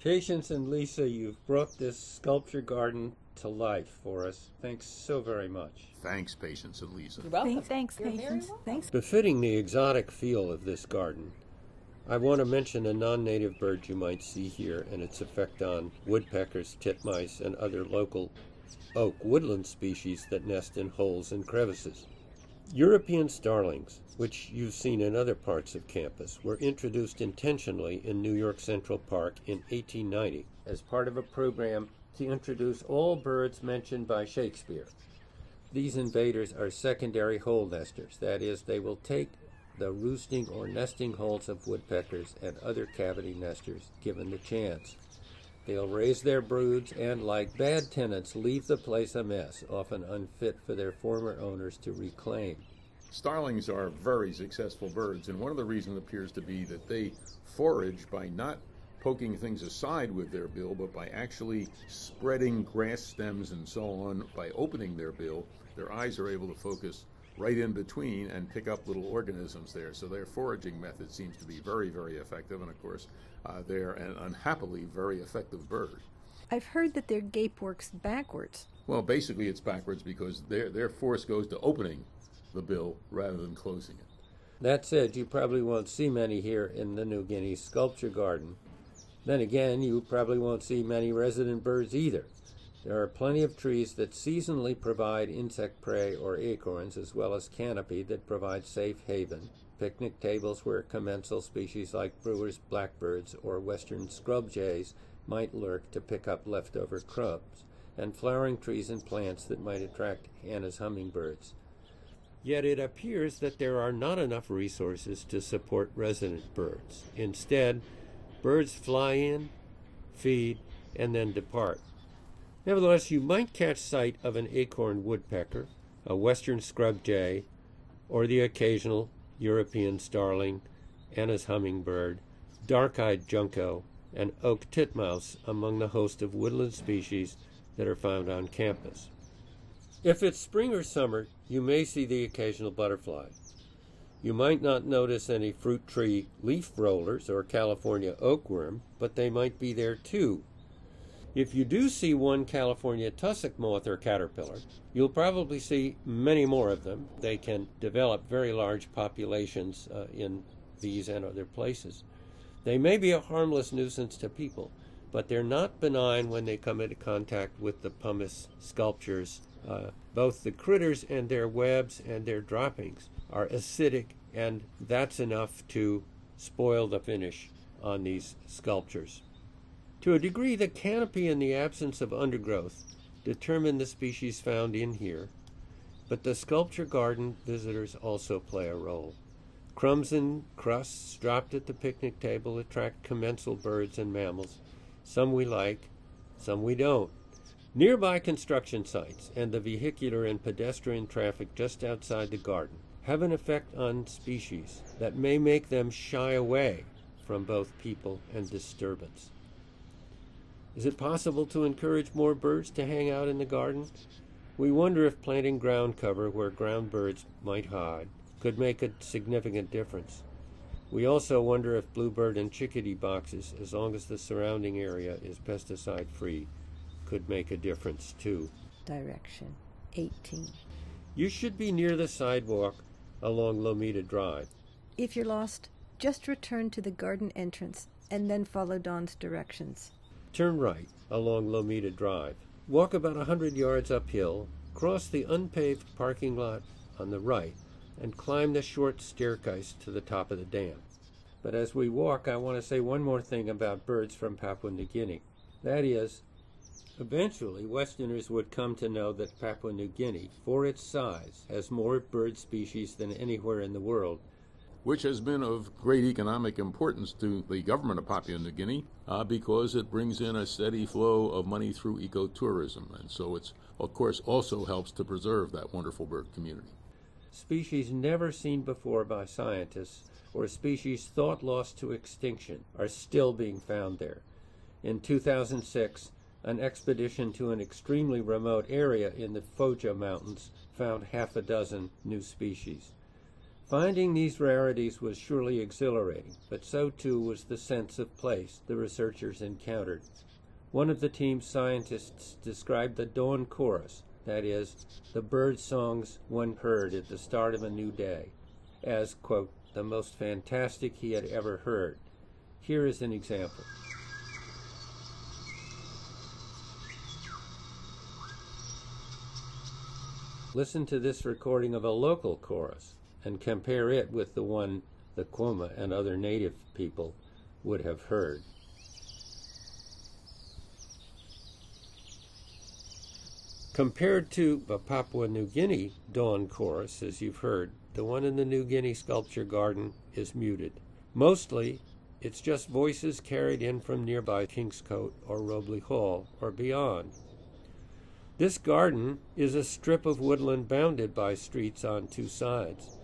Patience and Lisa, you've brought this sculpture garden to life for us. Thanks so very much.
Thanks, Patience and Lisa.
You're welcome.
Thanks,
You're
Patience.
welcome.
Thanks.
Befitting the exotic feel of this garden, I want to mention a non native bird you might see here and its effect on woodpeckers, titmice, and other local oak woodland species that nest in holes and crevices. European starlings, which you've seen in other parts of campus, were introduced intentionally in New York Central Park in 1890 as part of a program to introduce all birds mentioned by Shakespeare. These invaders are secondary hole nesters, that is, they will take the roosting or nesting holes of woodpeckers and other cavity nesters given the chance. They'll raise their broods and, like bad tenants, leave the place a mess, often unfit for their former owners to reclaim.
Starlings are very successful birds, and one of the reasons appears to be that they forage by not poking things aside with their bill, but by actually spreading grass stems and so on, by opening their bill, their eyes are able to focus right in between and pick up little organisms there. So their foraging method seems to be very, very effective, and of course, uh, they're an unhappily very effective bird.
I've heard that their gape works backwards.
Well, basically, it's backwards because their their force goes to opening the bill rather than closing it.
That said, you probably won't see many here in the New Guinea Sculpture Garden. Then again, you probably won't see many resident birds either. There are plenty of trees that seasonally provide insect prey or acorns, as well as canopy that provides safe haven, picnic tables where commensal species like brewer's blackbirds or western scrub jays might lurk to pick up leftover crumbs, and flowering trees and plants that might attract Anna's hummingbirds. Yet it appears that there are not enough resources to support resident birds. Instead, birds fly in, feed, and then depart. Nevertheless, you might catch sight of an acorn woodpecker, a western scrub jay, or the occasional European starling, Anna's hummingbird, dark eyed junco, and oak titmouse among the host of woodland species that are found on campus. If it's spring or summer, you may see the occasional butterfly. You might not notice any fruit tree leaf rollers or California oakworm, but they might be there too if you do see one California tussock moth or caterpillar, you'll probably see many more of them. They can develop very large populations uh, in these and other places. They may be a harmless nuisance to people, but they're not benign when they come into contact with the pumice sculptures. Uh, both the critters and their webs and their droppings are acidic, and that's enough to spoil the finish on these sculptures. To a degree, the canopy and the absence of undergrowth determine the species found in here, but the sculpture garden visitors also play a role. Crumbs and crusts dropped at the picnic table attract commensal birds and mammals. Some we like, some we don't. Nearby construction sites and the vehicular and pedestrian traffic just outside the garden have an effect on species that may make them shy away from both people and disturbance. Is it possible to encourage more birds to hang out in the garden? We wonder if planting ground cover where ground birds might hide could make a significant difference. We also wonder if bluebird and chickadee boxes, as long as the surrounding area is pesticide free, could make a difference too.
Direction 18.
You should be near the sidewalk along Lomita Drive.
If you're lost, just return to the garden entrance and then follow Don's directions.
Turn right along Lomita Drive. Walk about a hundred yards uphill, cross the unpaved parking lot on the right, and climb the short staircase to the top of the dam. But as we walk, I want to say one more thing about birds from Papua New Guinea. That is, eventually Westerners would come to know that Papua New Guinea, for its size, has more bird species than anywhere in the world,
which has been of great economic importance to the government of Papua New Guinea uh, because it brings in a steady flow of money through ecotourism. And so it's, of course, also helps to preserve that wonderful bird community.
Species never seen before by scientists or species thought lost to extinction are still being found there. In 2006, an expedition to an extremely remote area in the Foja Mountains found half a dozen new species. Finding these rarities was surely exhilarating, but so too was the sense of place the researchers encountered. One of the team's scientists described the dawn chorus, that is, the bird songs one heard at the start of a new day, as, quote, the most fantastic he had ever heard. Here is an example. Listen to this recording of a local chorus and compare it with the one the Kwoma and other native people would have heard. Compared to the Papua New Guinea dawn chorus, as you've heard, the one in the New Guinea Sculpture Garden is muted. Mostly, it's just voices carried in from nearby Kingscote or Roble Hall or beyond. This garden is a strip of woodland bounded by streets on two sides.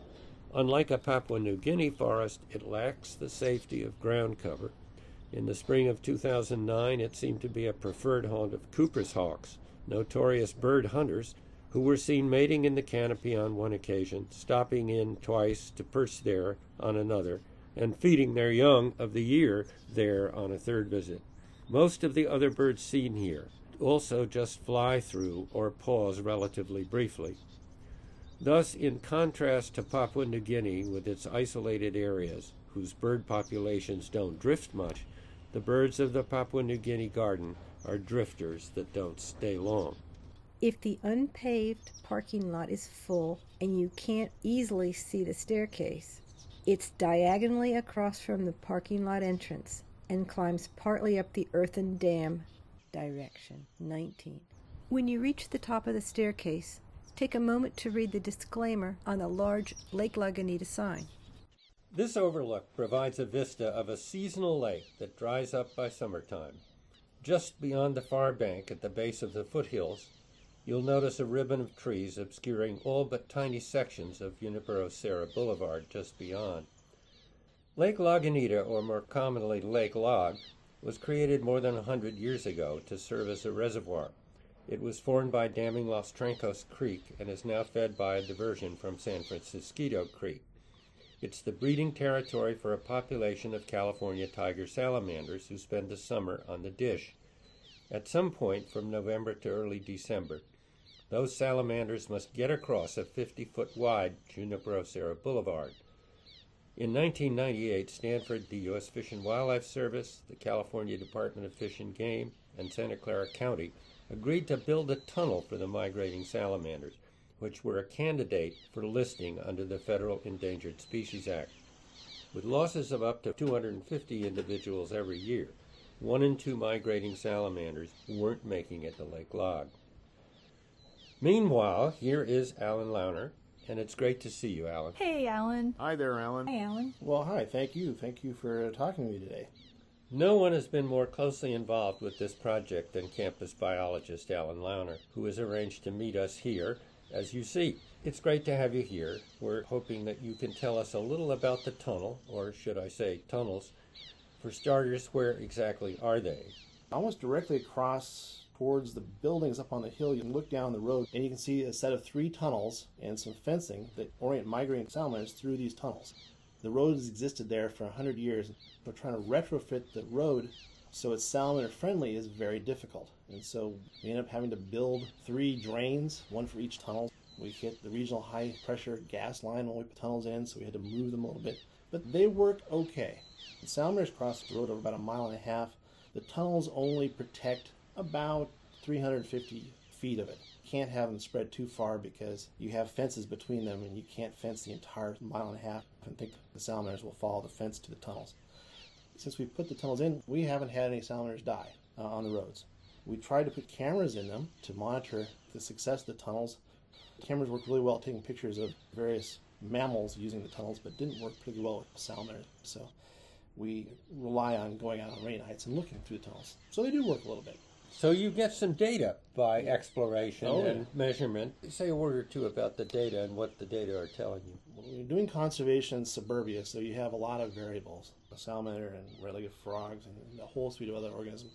Unlike a Papua New Guinea forest, it lacks the safety of ground cover. In the spring of 2009, it seemed to be a preferred haunt of Cooper's hawks, notorious bird hunters who were seen mating in the canopy on one occasion, stopping in twice to perch there on another, and feeding their young of the year there on a third visit. Most of the other birds seen here also just fly through or pause relatively briefly. Thus, in contrast to Papua New Guinea with its isolated areas, whose bird populations don't drift much, the birds of the Papua New Guinea garden are drifters that don't stay long.
If the unpaved parking lot is full and you can't easily see the staircase, it's diagonally across from the parking lot entrance and climbs partly up the earthen dam direction 19. When you reach the top of the staircase, take a moment to read the disclaimer on the large Lake Lagunita sign.
This overlook provides a vista of a seasonal lake that dries up by summertime. Just beyond the far bank at the base of the foothills, you'll notice a ribbon of trees obscuring all but tiny sections of Junipero Serra Boulevard just beyond. Lake Lagunita, or more commonly Lake Lag, was created more than a hundred years ago to serve as a reservoir. It was formed by damming Los Trancos Creek and is now fed by a diversion from San Francisquito Creek. It's the breeding territory for a population of California tiger salamanders who spend the summer on the dish. At some point from November to early December, those salamanders must get across a 50 foot wide Junipero Serra Boulevard. In 1998, Stanford, the U.S. Fish and Wildlife Service, the California Department of Fish and Game, and Santa Clara County agreed to build a tunnel for the migrating salamanders, which were a candidate for listing under the Federal Endangered Species Act. With losses of up to 250 individuals every year, one in two migrating salamanders weren't making it to Lake Lag. Meanwhile, here is Alan Launer, and it's great to see you, Alan.
Hey, Alan.
Hi there, Alan.
Hi, Alan.
Well, hi. Thank you. Thank you for talking to me today.
No one has been more closely involved with this project than campus biologist Alan Launer, who has arranged to meet us here, as you see. It's great to have you here. We're hoping that you can tell us a little about the tunnel, or should I say tunnels. For starters, where exactly are they?
Almost directly across towards the buildings up on the hill, you can look down the road and you can see a set of three tunnels and some fencing that orient migrating salamanders through these tunnels. The road has existed there for 100 years. We're trying to retrofit the road so it's salamander friendly is very difficult. And so we end up having to build three drains, one for each tunnel. We hit the regional high pressure gas line when we put tunnels in, so we had to move them a little bit. But they work okay. The salamanders cross the road over about a mile and a half. The tunnels only protect about 350 feet of it. Can't have them spread too far because you have fences between them and you can't fence the entire mile and a half and think the salamanders will follow the fence to the tunnels. Since we put the tunnels in, we haven't had any salamanders die uh, on the roads. We tried to put cameras in them to monitor the success of the tunnels. The cameras worked really well at taking pictures of various mammals using the tunnels, but didn't work pretty well with salamanders. So we rely on going out on rainy nights and looking through the tunnels. So they do work a little bit.
So you get some data by exploration
Oh,
and
yeah.
measurement. Say a word or two about the data and what the data are telling you.
When you're doing conservation in suburbia, so you have a lot of variables salamander and red-legged frogs and a whole suite of other organisms.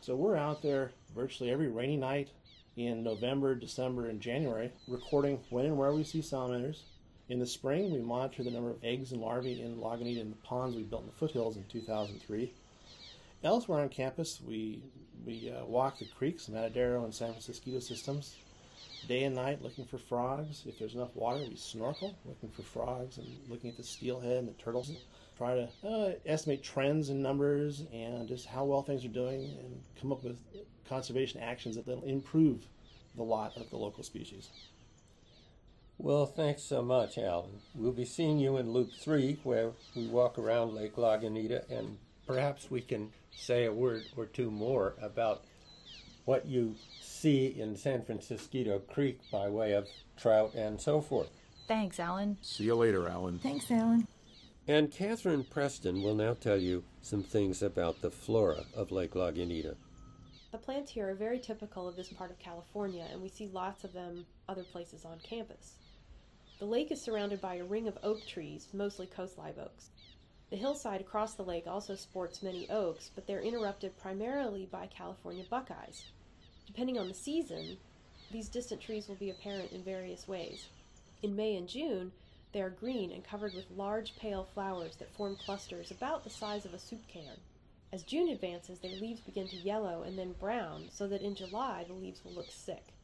So we're out there virtually every rainy night in November, December, and January recording when and where we see salamanders. In the spring, we monitor the number of eggs and larvae in Lagunita in the ponds we built in the foothills in 2003. Elsewhere on campus, we we uh, walk the creeks, the Matadero and San Francisquito systems, day and night looking for frogs. If there's enough water, we snorkel looking for frogs and looking at the steelhead and the turtles. Try to uh, estimate trends in numbers and just how well things are doing and come up with conservation actions that will improve the lot of the local species.
Well, thanks so much, Alan. We'll be seeing you in Loop 3, where we walk around Lake Lagunita, and perhaps we can say a word or two more about what you see in San Francisquito Creek by way of trout and so forth.
Thanks, Alan.
See you later, Alan.
Thanks, Alan.
And Catherine Preston will now tell you some things about the flora of Lake Lagunita.
The plants here are very typical of this part of California, and we see lots of them other places on campus. The lake is surrounded by a ring of oak trees, mostly coast live oaks. The hillside across the lake also sports many oaks, but they're interrupted primarily by California buckeyes. Depending on the season, these distant trees will be apparent in various ways. In May and June, they are green and covered with large pale flowers that form clusters about the size of a soup can. As June advances, their leaves begin to yellow and then brown, so that in July the leaves will look sick.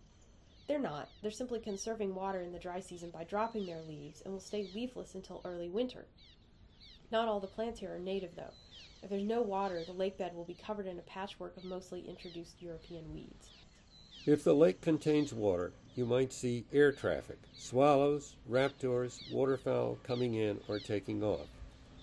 They're not. They're simply conserving water in the dry season by dropping their leaves and will stay leafless until early winter. Not all the plants here are native, though. If there's no water, the lake bed will be covered in a patchwork of mostly introduced European weeds.
If the lake contains water, you might see air traffic swallows, raptors, waterfowl coming in or taking off.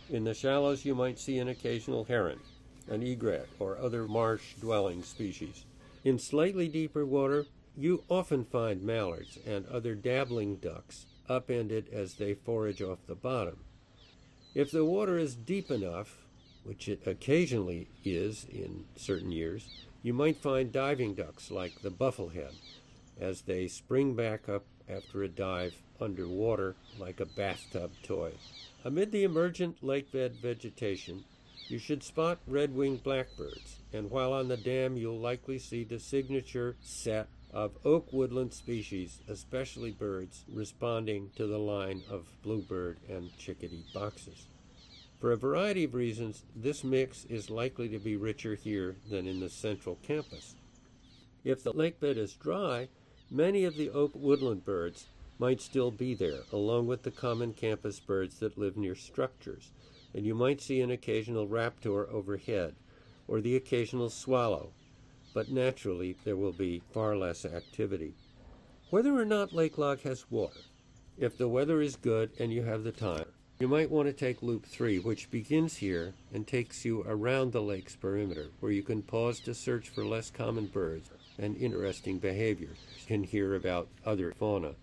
In the shallows, you might see an occasional heron, an egret, or other marsh dwelling species. In slightly deeper water, you often find mallards and other dabbling ducks upended as they forage off the bottom. If the water is deep enough, which it occasionally is in certain years, you might find diving ducks like the bufflehead as they spring back up after a dive underwater like a bathtub toy. Amid the emergent lakebed vegetation, you should spot red-winged blackbirds, and while on the dam you'll likely see the signature set of oak woodland species, especially birds, responding to the line of bluebird and chickadee boxes. For a variety of reasons, this mix is likely to be richer here than in the central campus. If the lakebed is dry, many of the oak woodland birds might still be there, along with the common campus birds that live near structures, and you might see an occasional raptor overhead, or the occasional swallow, but naturally there will be far less activity. Whether or not Lake Lag has water, if the weather is good and you have the time, you might want to take Loop 3, which begins here and takes you around the lake's perimeter, where you can pause to search for less common birds and interesting behavior. You can hear about other fauna.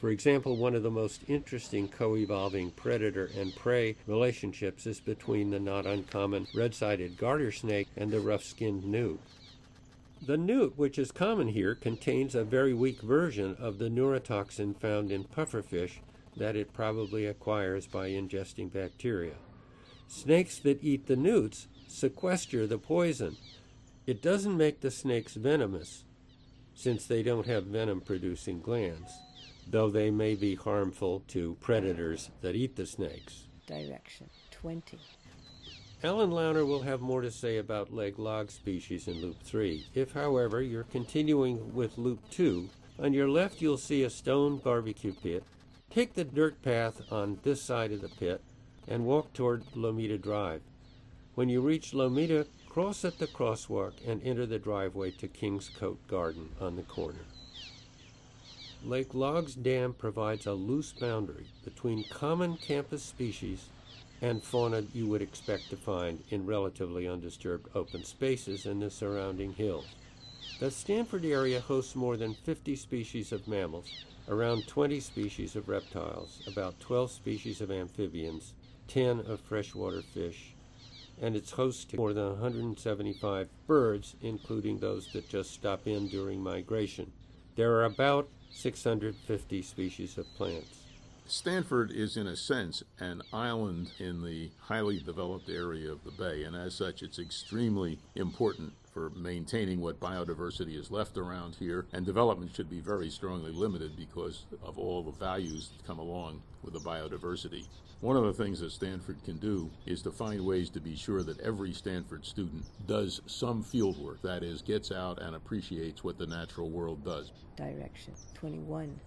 For example, one of the most interesting co evolving predator and prey relationships is between the not uncommon red sided garter snake and the rough skinned newt. The newt, which is common here, contains a very weak version of the neurotoxin found in pufferfish that it probably acquires by ingesting bacteria. Snakes that eat the newts sequester the poison. It doesn't make the snakes venomous, since they don't have venom producing glands, though they may be harmful to predators that eat the snakes.
Direction 20.
Alan Launer will have more to say about Lake Lag species in Loop 3. If, however, you're continuing with Loop 2, on your left you'll see a stone barbecue pit. Take the dirt path on this side of the pit and walk toward Lomita Drive. When you reach Lomita, cross at the crosswalk and enter the driveway to Kingscote Garden on the corner. Lake Lag's Dam provides a loose boundary between common campus species and fauna you would expect to find in relatively undisturbed open spaces in the surrounding hills. The Stanford area hosts more than 50 species of mammals, around 20 species of reptiles, about 12 species of amphibians, 10 of freshwater fish, and it's host to more than 175 birds, including those that just stop in during migration. There are about 650 species of plants.
Stanford is, in a sense, an island in the highly developed area of the bay, and as such, it's extremely important for maintaining what biodiversity is left around here. And development should be very strongly limited because of all the values that come along with the biodiversity. One of the things that Stanford can do is to find ways to be sure that every Stanford student does some field work, that is, gets out and appreciates what the natural world does.
Direction 21.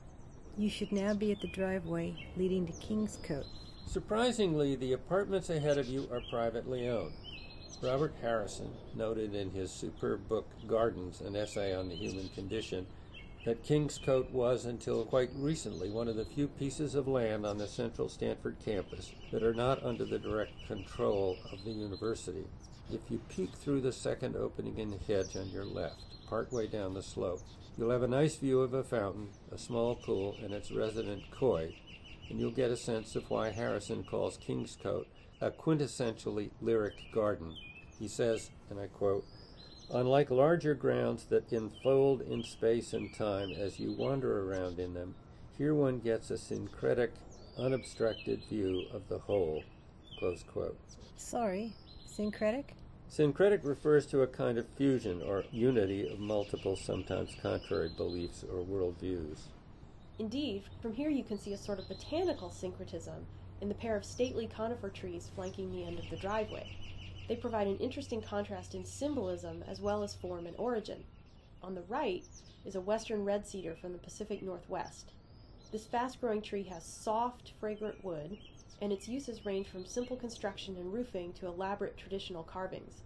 You should now be at the driveway leading to Kingscote.
Surprisingly, the apartments ahead of you are privately owned. Robert Harrison noted in his superb book Gardens, an essay on the human condition, that Kingscote was, until quite recently, one of the few pieces of land on the central Stanford campus that are not under the direct control of the university. If you peek through the second opening in the hedge on your left, partway down the slope, you'll have a nice view of a fountain, a small pool, and its resident koi, and you'll get a sense of why Harrison calls Kingscote a quintessentially lyric garden. He says, and I quote, Unlike larger grounds that enfold in space and time as you wander around in them, Here one gets a syncretic, unobstructed view of the whole. Close quote.
Sorry, syncretic?
Syncretic refers to a kind of fusion or unity of multiple, sometimes contrary beliefs or worldviews.
Indeed, from here you can see a sort of botanical syncretism in the pair of stately conifer trees flanking the end of the driveway. They provide an interesting contrast in symbolism as well as form and origin. On the right is a western red cedar from the Pacific Northwest. This fast growing tree has soft, fragrant wood, and its uses range from simple construction and roofing to elaborate traditional carvings.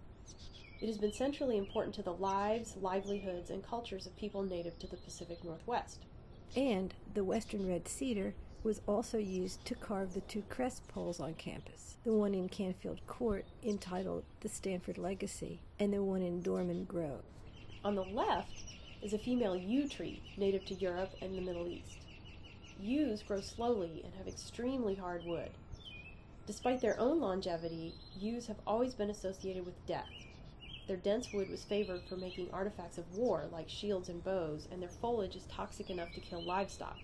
It has been centrally important to the lives, livelihoods, and cultures of people native to the Pacific Northwest.
And the western red cedar was also used to carve the two crest poles on campus the one in Canfield Court entitled The Stanford Legacy, and the one in Dorman Grove.
On the left is a female yew tree native to Europe and the Middle East. Yews grow slowly and have extremely hard wood. Despite their own longevity, yews have always been associated with death. Their dense wood was favored for making artifacts of war like shields and bows, and their foliage is toxic enough to kill livestock.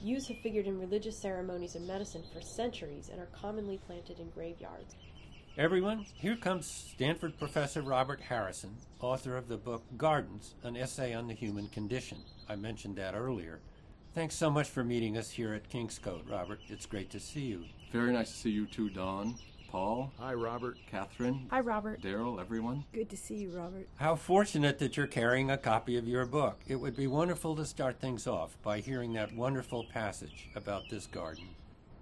Yews have figured in religious ceremonies and medicine for centuries and are commonly planted in graveyards.
Everyone, here comes Stanford professor Robert Harrison, author of the book Gardens, an essay on the human condition. I mentioned that earlier. Thanks so much for meeting us here at Kingscote, Robert. It's great to see you.
Very nice to see you too, Don. Paul.
Hi, Robert.
Catherine.
Hi, Robert.
Daryl, everyone.
Good to see you, Robert.
How fortunate that you're carrying a copy of your book. It would be wonderful to start things off by hearing that wonderful passage about this garden.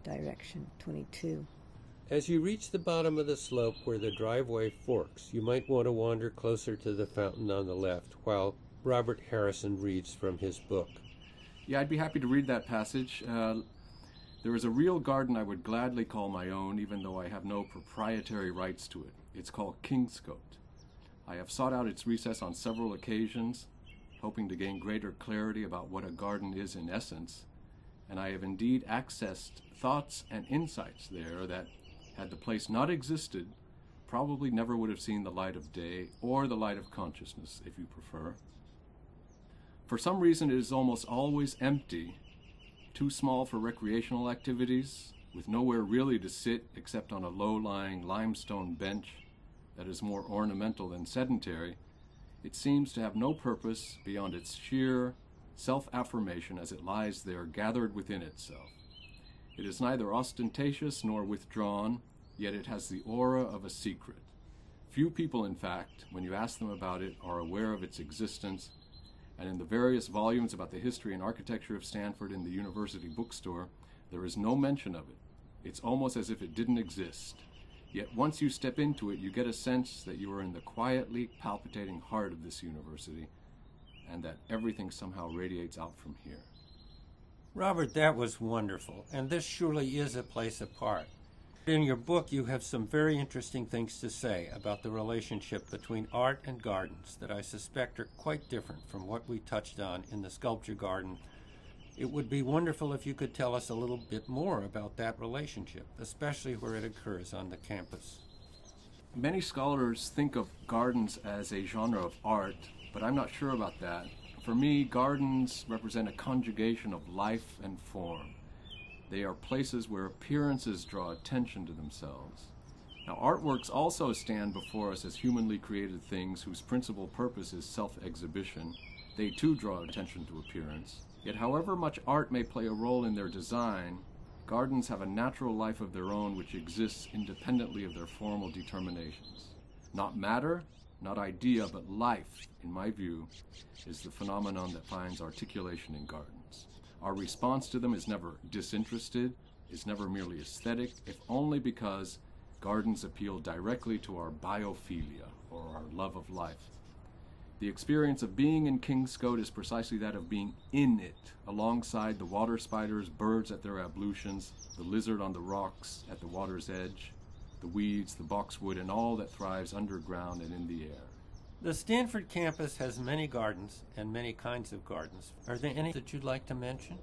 Direction 22.
As you reach the bottom of the slope where the driveway forks, you might want to wander closer to the fountain on the left while Robert Harrison reads from his book.
Yeah, I'd be happy to read that passage. Uh, there is a real garden I would gladly call my own, even though I have no proprietary rights to it. It's called Kingscote. I have sought out its recess on several occasions, hoping to gain greater clarity about what a garden is in essence, and I have indeed accessed thoughts and insights there that, had the place not existed, probably never would have seen the light of day or the light of consciousness, if you prefer. For some reason, it is almost always empty too small for recreational activities, with nowhere really to sit except on a low lying limestone bench that is more ornamental than sedentary, it seems to have no purpose beyond its sheer self affirmation as it lies there gathered within itself. It is neither ostentatious nor withdrawn, yet it has the aura of a secret. Few people, in fact, when you ask them about it, are aware of its existence and in the various volumes about the history and architecture of Stanford in the university bookstore, there is no mention of it. It's almost as if it didn't exist. Yet once you step into it, you get a sense that you are in the quietly palpitating heart of this university and that everything somehow radiates out from here.
Robert, that was wonderful, and this surely is a place apart. In your book, you have some very interesting things to say about the relationship between art and gardens that I suspect are quite different from what we touched on in the sculpture garden. It would be wonderful if you could tell us a little bit more about that relationship, especially where it occurs on the campus.
Many scholars think of gardens as a genre of art, but I'm not sure about that. For me, gardens represent a conjugation of life and form. They are places where appearances draw attention to themselves. Now, artworks also stand before us as humanly created things whose principal purpose is self exhibition. They too draw attention to appearance. Yet, however much art may play a role in their design, gardens have a natural life of their own which exists independently of their formal determinations. Not matter, not idea, but life, in my view, is the phenomenon that finds articulation in gardens. Our response to them is never disinterested, is never merely aesthetic, if only because gardens appeal directly to our biophilia, or our love of life. The experience of being in Kingscote is precisely that of being in it, alongside the water spiders, birds at their ablutions, the lizard on the rocks at the water's edge, the weeds, the boxwood, and all that thrives underground and in the air.
The Stanford campus has many gardens and many kinds of gardens. Are there any that you'd like to mention?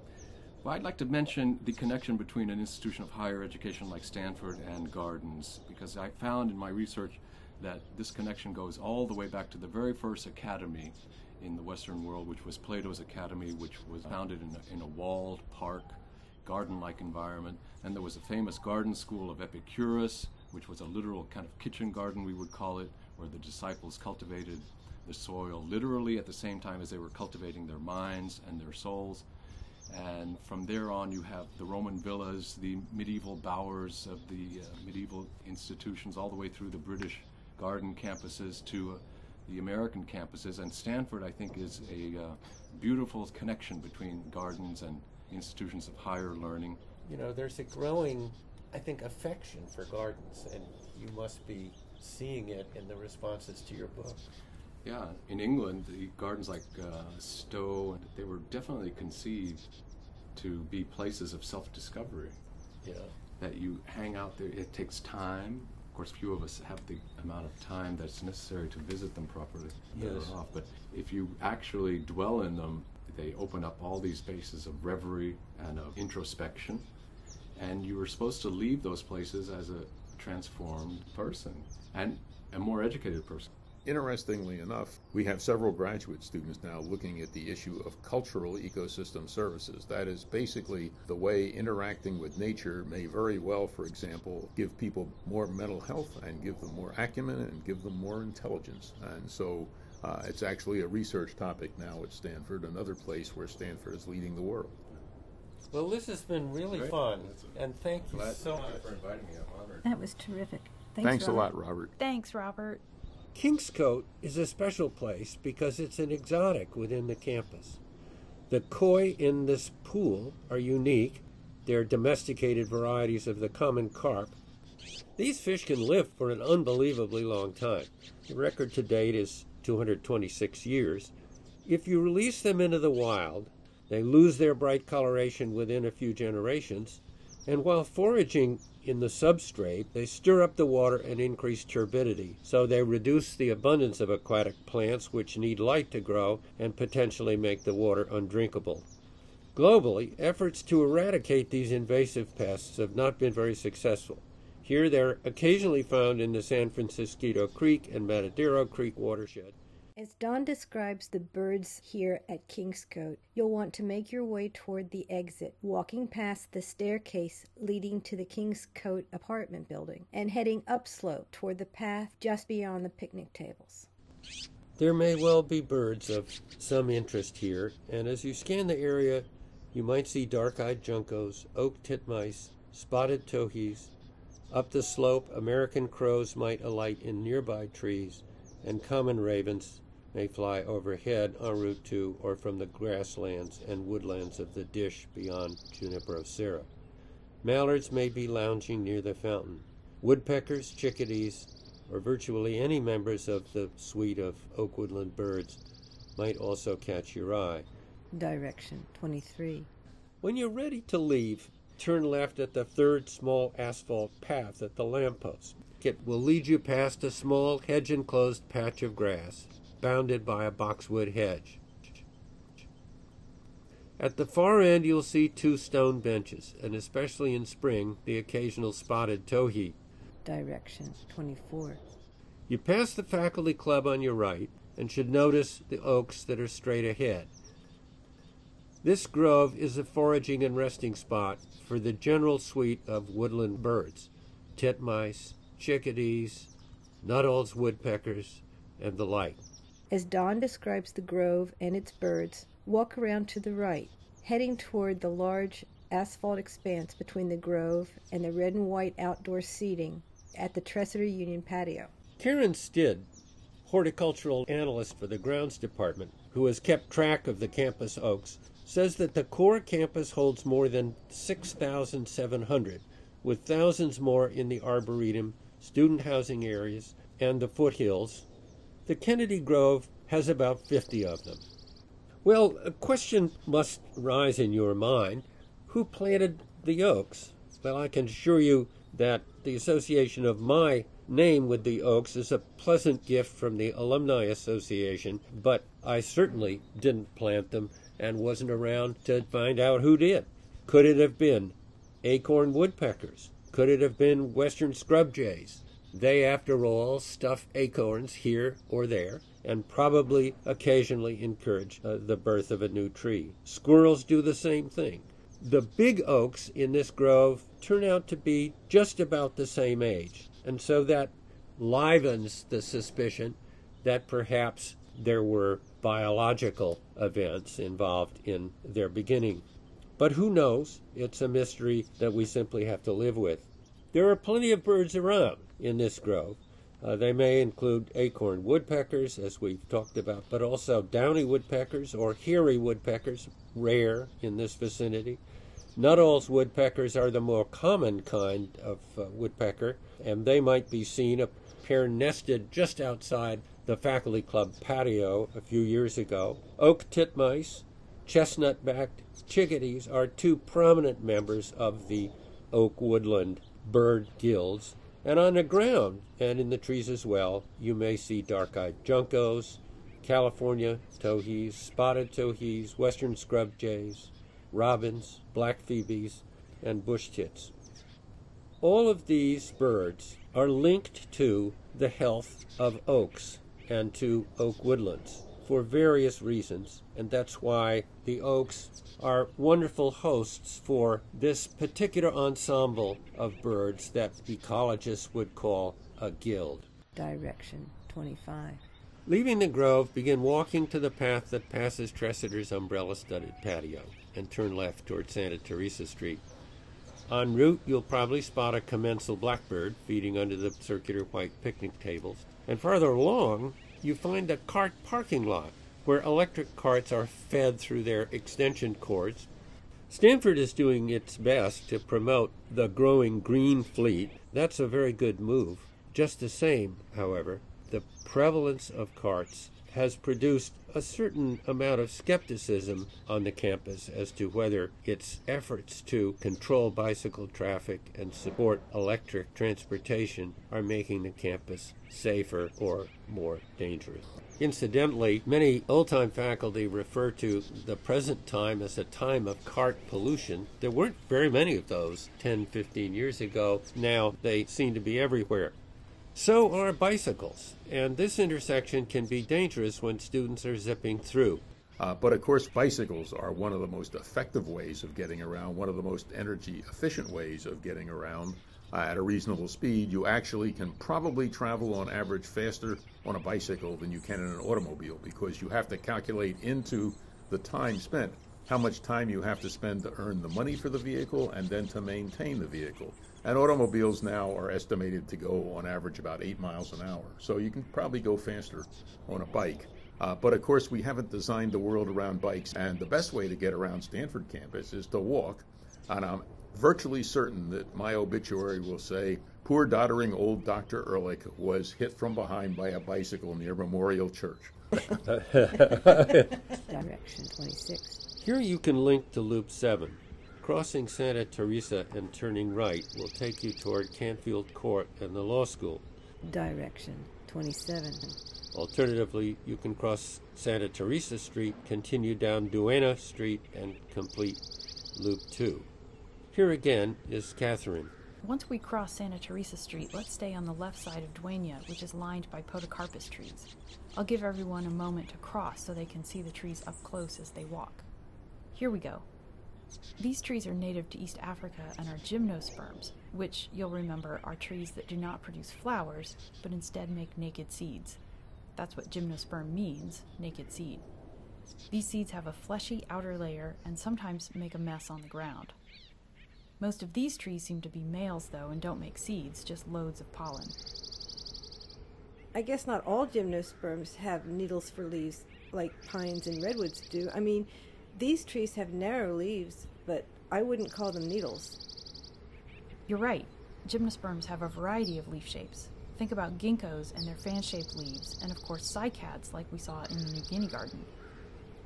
Well, I'd like to mention the connection between an institution of higher education like Stanford and gardens, because I found in my research that this connection goes all the way back to the very first academy in the Western world, which was Plato's Academy, which was founded in a, in a walled park, garden like environment. And there was a famous garden school of Epicurus, which was a literal kind of kitchen garden, we would call it, where the disciples cultivated the soil literally at the same time as they were cultivating their minds and their souls. And from there on, you have the Roman villas, the medieval bowers of the uh, medieval institutions, all the way through the British garden campuses to uh, the American campuses. And Stanford, I think, is a uh, beautiful connection between gardens and institutions of higher learning.
You know, there's a growing, I think, affection for gardens, and you must be seeing it in the responses to your book.
Yeah, in England, the gardens like uh, Stowe, they were definitely conceived to be places of self-discovery.
Yeah.
That you hang out there. It takes time. Of course, few of us have the amount of time that's necessary to visit them properly.
Yes.
Off. But if you actually dwell in them, they open up all these spaces of reverie and of introspection. And you were supposed to leave those places as a transformed person and a more educated person.
Interestingly enough, we have several graduate students now looking at the issue of cultural ecosystem services. That is basically the way interacting with nature may very well, for example, give people more mental health and give them more acumen and give them more intelligence. And so uh, it's actually a research topic now at Stanford, another place where Stanford is leading the world.
Well, this has been really
Great.
fun, and thank you so much.
for inviting me. I'm honored.
That was terrific. Thanks,
Thanks a lot, Robert.
Thanks, Robert.
Kingscote is a special place because it's an exotic within the campus. The koi in this pool are unique. They're domesticated varieties of the common carp. These fish can live for an unbelievably long time. The record to date is 226 years. If you release them into the wild, they lose their bright coloration within a few generations, and while foraging in the substrate, they stir up the water and increase turbidity. So they reduce the abundance of aquatic plants which need light to grow and potentially make the water undrinkable. Globally, efforts to eradicate these invasive pests have not been very successful. Here they're occasionally found in the San Francisquito Creek and Matadero Creek watershed.
As Don describes the birds here at Kingscote, you'll want to make your way toward the exit, walking past the staircase leading to the Kingscote apartment building, and heading upslope toward the path just beyond the picnic tables.
There may well be birds of some interest here, and as you scan the area, you might see dark eyed juncos, oak titmice, spotted towhees. Up the slope, American crows might alight in nearby trees, and common ravens may fly overhead en route to or from the grasslands and woodlands of the dish beyond Junipero Serra. Mallards may be lounging near the fountain. Woodpeckers, chickadees, or virtually any members of the suite of oak woodland birds might also catch your eye.
Direction 23.
When you're ready to leave, turn left at the third small asphalt path at the lamppost. It will lead you past a small hedge enclosed patch of grass, bounded by a boxwood hedge. At the far end, you'll see two stone benches, and especially in spring, the occasional spotted towhee.
Direction 24.
You pass the faculty club on your right and should notice the oaks that are straight ahead. This grove is a foraging and resting spot for the general suite of woodland birds titmice, chickadees, Nuttall's woodpeckers, and the like.
As Don describes the grove and its birds, walk around to the right, heading toward the large asphalt expanse between the grove and the red and white outdoor seating at the Tresidder Union patio.
Karen Stid, horticultural analyst for the grounds department, who has kept track of the campus oaks, says that the core campus holds more than 6,700, with thousands more in the arboretum, student housing areas, and the foothills. The Kennedy Grove has about 50 of them. Well, a question must rise in your mind who planted the oaks? Well, I can assure you that the association of my name with the Oaks is a pleasant gift from the Alumni Association, but I certainly didn't plant them and wasn't around to find out who did. Could it have been acorn woodpeckers? Could it have been western scrub jays? They, after all, stuff acorns here or there and probably occasionally encourage uh, the birth of a new tree. Squirrels do the same thing. The big oaks in this grove turn out to be just about the same age, and so that livens the suspicion that perhaps there were biological events involved in their beginning. But who knows? It's a mystery that we simply have to live with. There are plenty of birds around in this grove. Uh, they may include acorn woodpeckers, as we've talked about, but also downy woodpeckers or hairy woodpeckers, rare in this vicinity. Nuttall's woodpeckers are the more common kind of uh, woodpecker, and they might be seen a pair nested just outside the faculty club patio a few years ago. Oak titmice, chestnut backed chickadees are two prominent members of the oak woodland bird guilds. And on the ground and in the trees as well, you may see dark eyed juncos, California towhees, spotted towhees, western scrub jays, robins, black phoebes, and bush tits. All of these birds are linked to the health of oaks and to oak woodlands for various reasons, and that's why the oaks are wonderful hosts for this particular ensemble of birds that ecologists would call a guild.
Direction 25.
Leaving the grove, begin walking to the path that passes Tresidder's umbrella studded patio and turn left toward Santa Teresa Street. En route, you'll probably spot a commensal blackbird feeding under the circular white picnic tables. And farther along, you find a cart parking lot where electric carts are fed through their extension cords. Stanford is doing its best to promote the growing green fleet. That's a very good move. Just the same, however, the prevalence of carts has produced a certain amount of skepticism on the campus as to whether its efforts to control bicycle traffic and support electric transportation are making the campus safer or more dangerous. Incidentally, many old time faculty refer to the present time as a time of cart pollution. There weren't very many of those 10, 15 years ago. Now they seem to be everywhere. So are bicycles, and this intersection can be dangerous when students are zipping through.
Uh, but of course, bicycles are one of the most effective ways of getting around, one of the most energy efficient ways of getting around uh, at a reasonable speed. You actually can probably travel on average faster on a bicycle than you can in an automobile because you have to calculate into the time spent how much time you have to spend to earn the money for the vehicle and then to maintain the vehicle. And automobiles now are estimated to go on average about eight miles an hour. So you can probably go faster on a bike. Uh, but of course, we haven't designed the world around bikes. And the best way to get around Stanford campus is to walk. And I'm virtually certain that my obituary will say, Poor doddering old Dr. Ehrlich was hit from behind by a bicycle near Memorial Church.
Direction 26.
Here you can link to Loop 7. Crossing Santa Teresa and turning right will take you toward Canfield Court and the law school.
Direction 27.
Alternatively, you can cross Santa Teresa Street, continue down Duena Street, and complete Loop 2. Here again is Catherine.
Once we cross Santa Teresa Street, let's stay on the left side of Duena, which is lined by podocarpus trees. I'll give everyone a moment to cross so they can see the trees up close as they walk. Here we go. These trees are native to East Africa and are gymnosperms, which you'll remember are trees that do not produce flowers, but instead make naked seeds. That's what gymnosperm means naked seed. These seeds have a fleshy outer layer and sometimes make a mess on the ground. Most of these trees seem to be males, though, and don't make seeds, just loads of pollen.
I guess not all gymnosperms have needles for leaves like pines and redwoods do. I mean, these trees have narrow leaves, but I wouldn't call them needles.
You're right. Gymnosperms have a variety of leaf shapes. Think about ginkgos and their fan shaped leaves, and of course cycads like we saw in the New Guinea garden.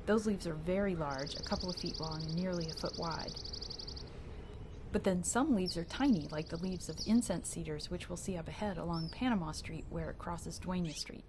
Those leaves are very large, a couple of feet long and nearly a foot wide. But then some leaves are tiny, like the leaves of incense cedars, which we'll see up ahead along Panama Street where it crosses Duena Street.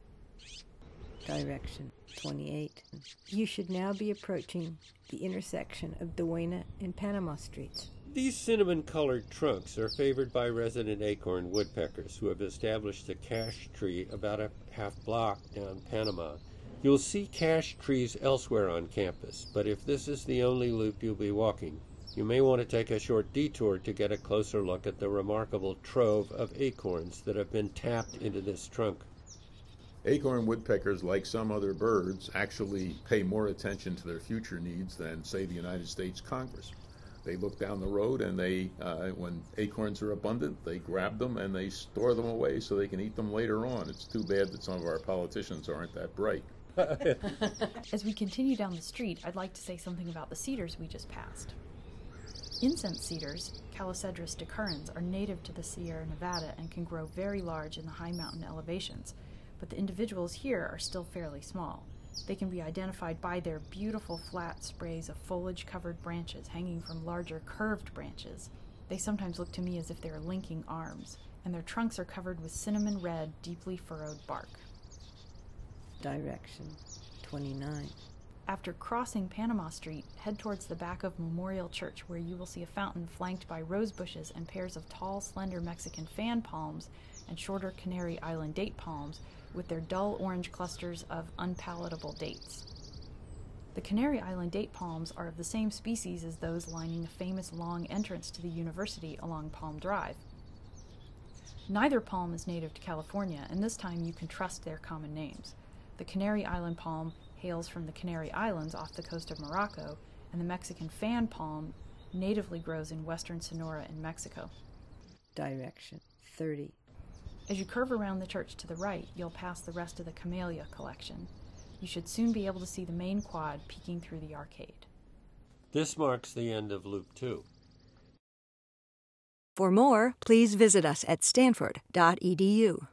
Direction 28. You should now be approaching the intersection of Duena and Panama Streets.
These cinnamon colored trunks are favored by resident acorn woodpeckers who have established a cache tree about a half block down Panama. You'll see cache trees elsewhere on campus, but if this is the only loop you'll be walking, you may want to take a short detour to get a closer look at the remarkable trove of acorns that have been tapped into this trunk.
Acorn woodpeckers, like some other birds, actually pay more attention to their future needs than, say, the United States Congress. They look down the road and they, uh, when acorns are abundant, they grab them and they store them away so they can eat them later on. It's too bad that some of our politicians aren't that bright.
As we continue down the street, I'd like to say something about the cedars we just passed. Incense cedars, Calocedrus decurrens, are native to the Sierra Nevada and can grow very large in the high mountain elevations but the individuals here are still fairly small. They can be identified by their beautiful flat sprays of foliage covered branches hanging from larger curved branches. They sometimes look to me as if they are linking arms, and their trunks are covered with cinnamon red, deeply furrowed bark.
Direction 29.
After crossing Panama Street, head towards the back of Memorial Church, where you will see a fountain flanked by rose bushes and pairs of tall, slender Mexican fan palms and shorter Canary Island date palms with their dull orange clusters of unpalatable dates. The Canary Island date palms are of the same species as those lining the famous long entrance to the university along Palm Drive. Neither palm is native to California, and this time you can trust their common names. The Canary Island palm hails from the Canary Islands off the coast of Morocco, and the Mexican fan palm natively grows in western Sonora in Mexico.
Direction 30.
As you curve around the church to the right, you'll pass the rest of the Camellia collection. You should soon be able to see the main quad peeking through the arcade.
This marks the end of Loop 2.
For more, please visit us at stanford.edu.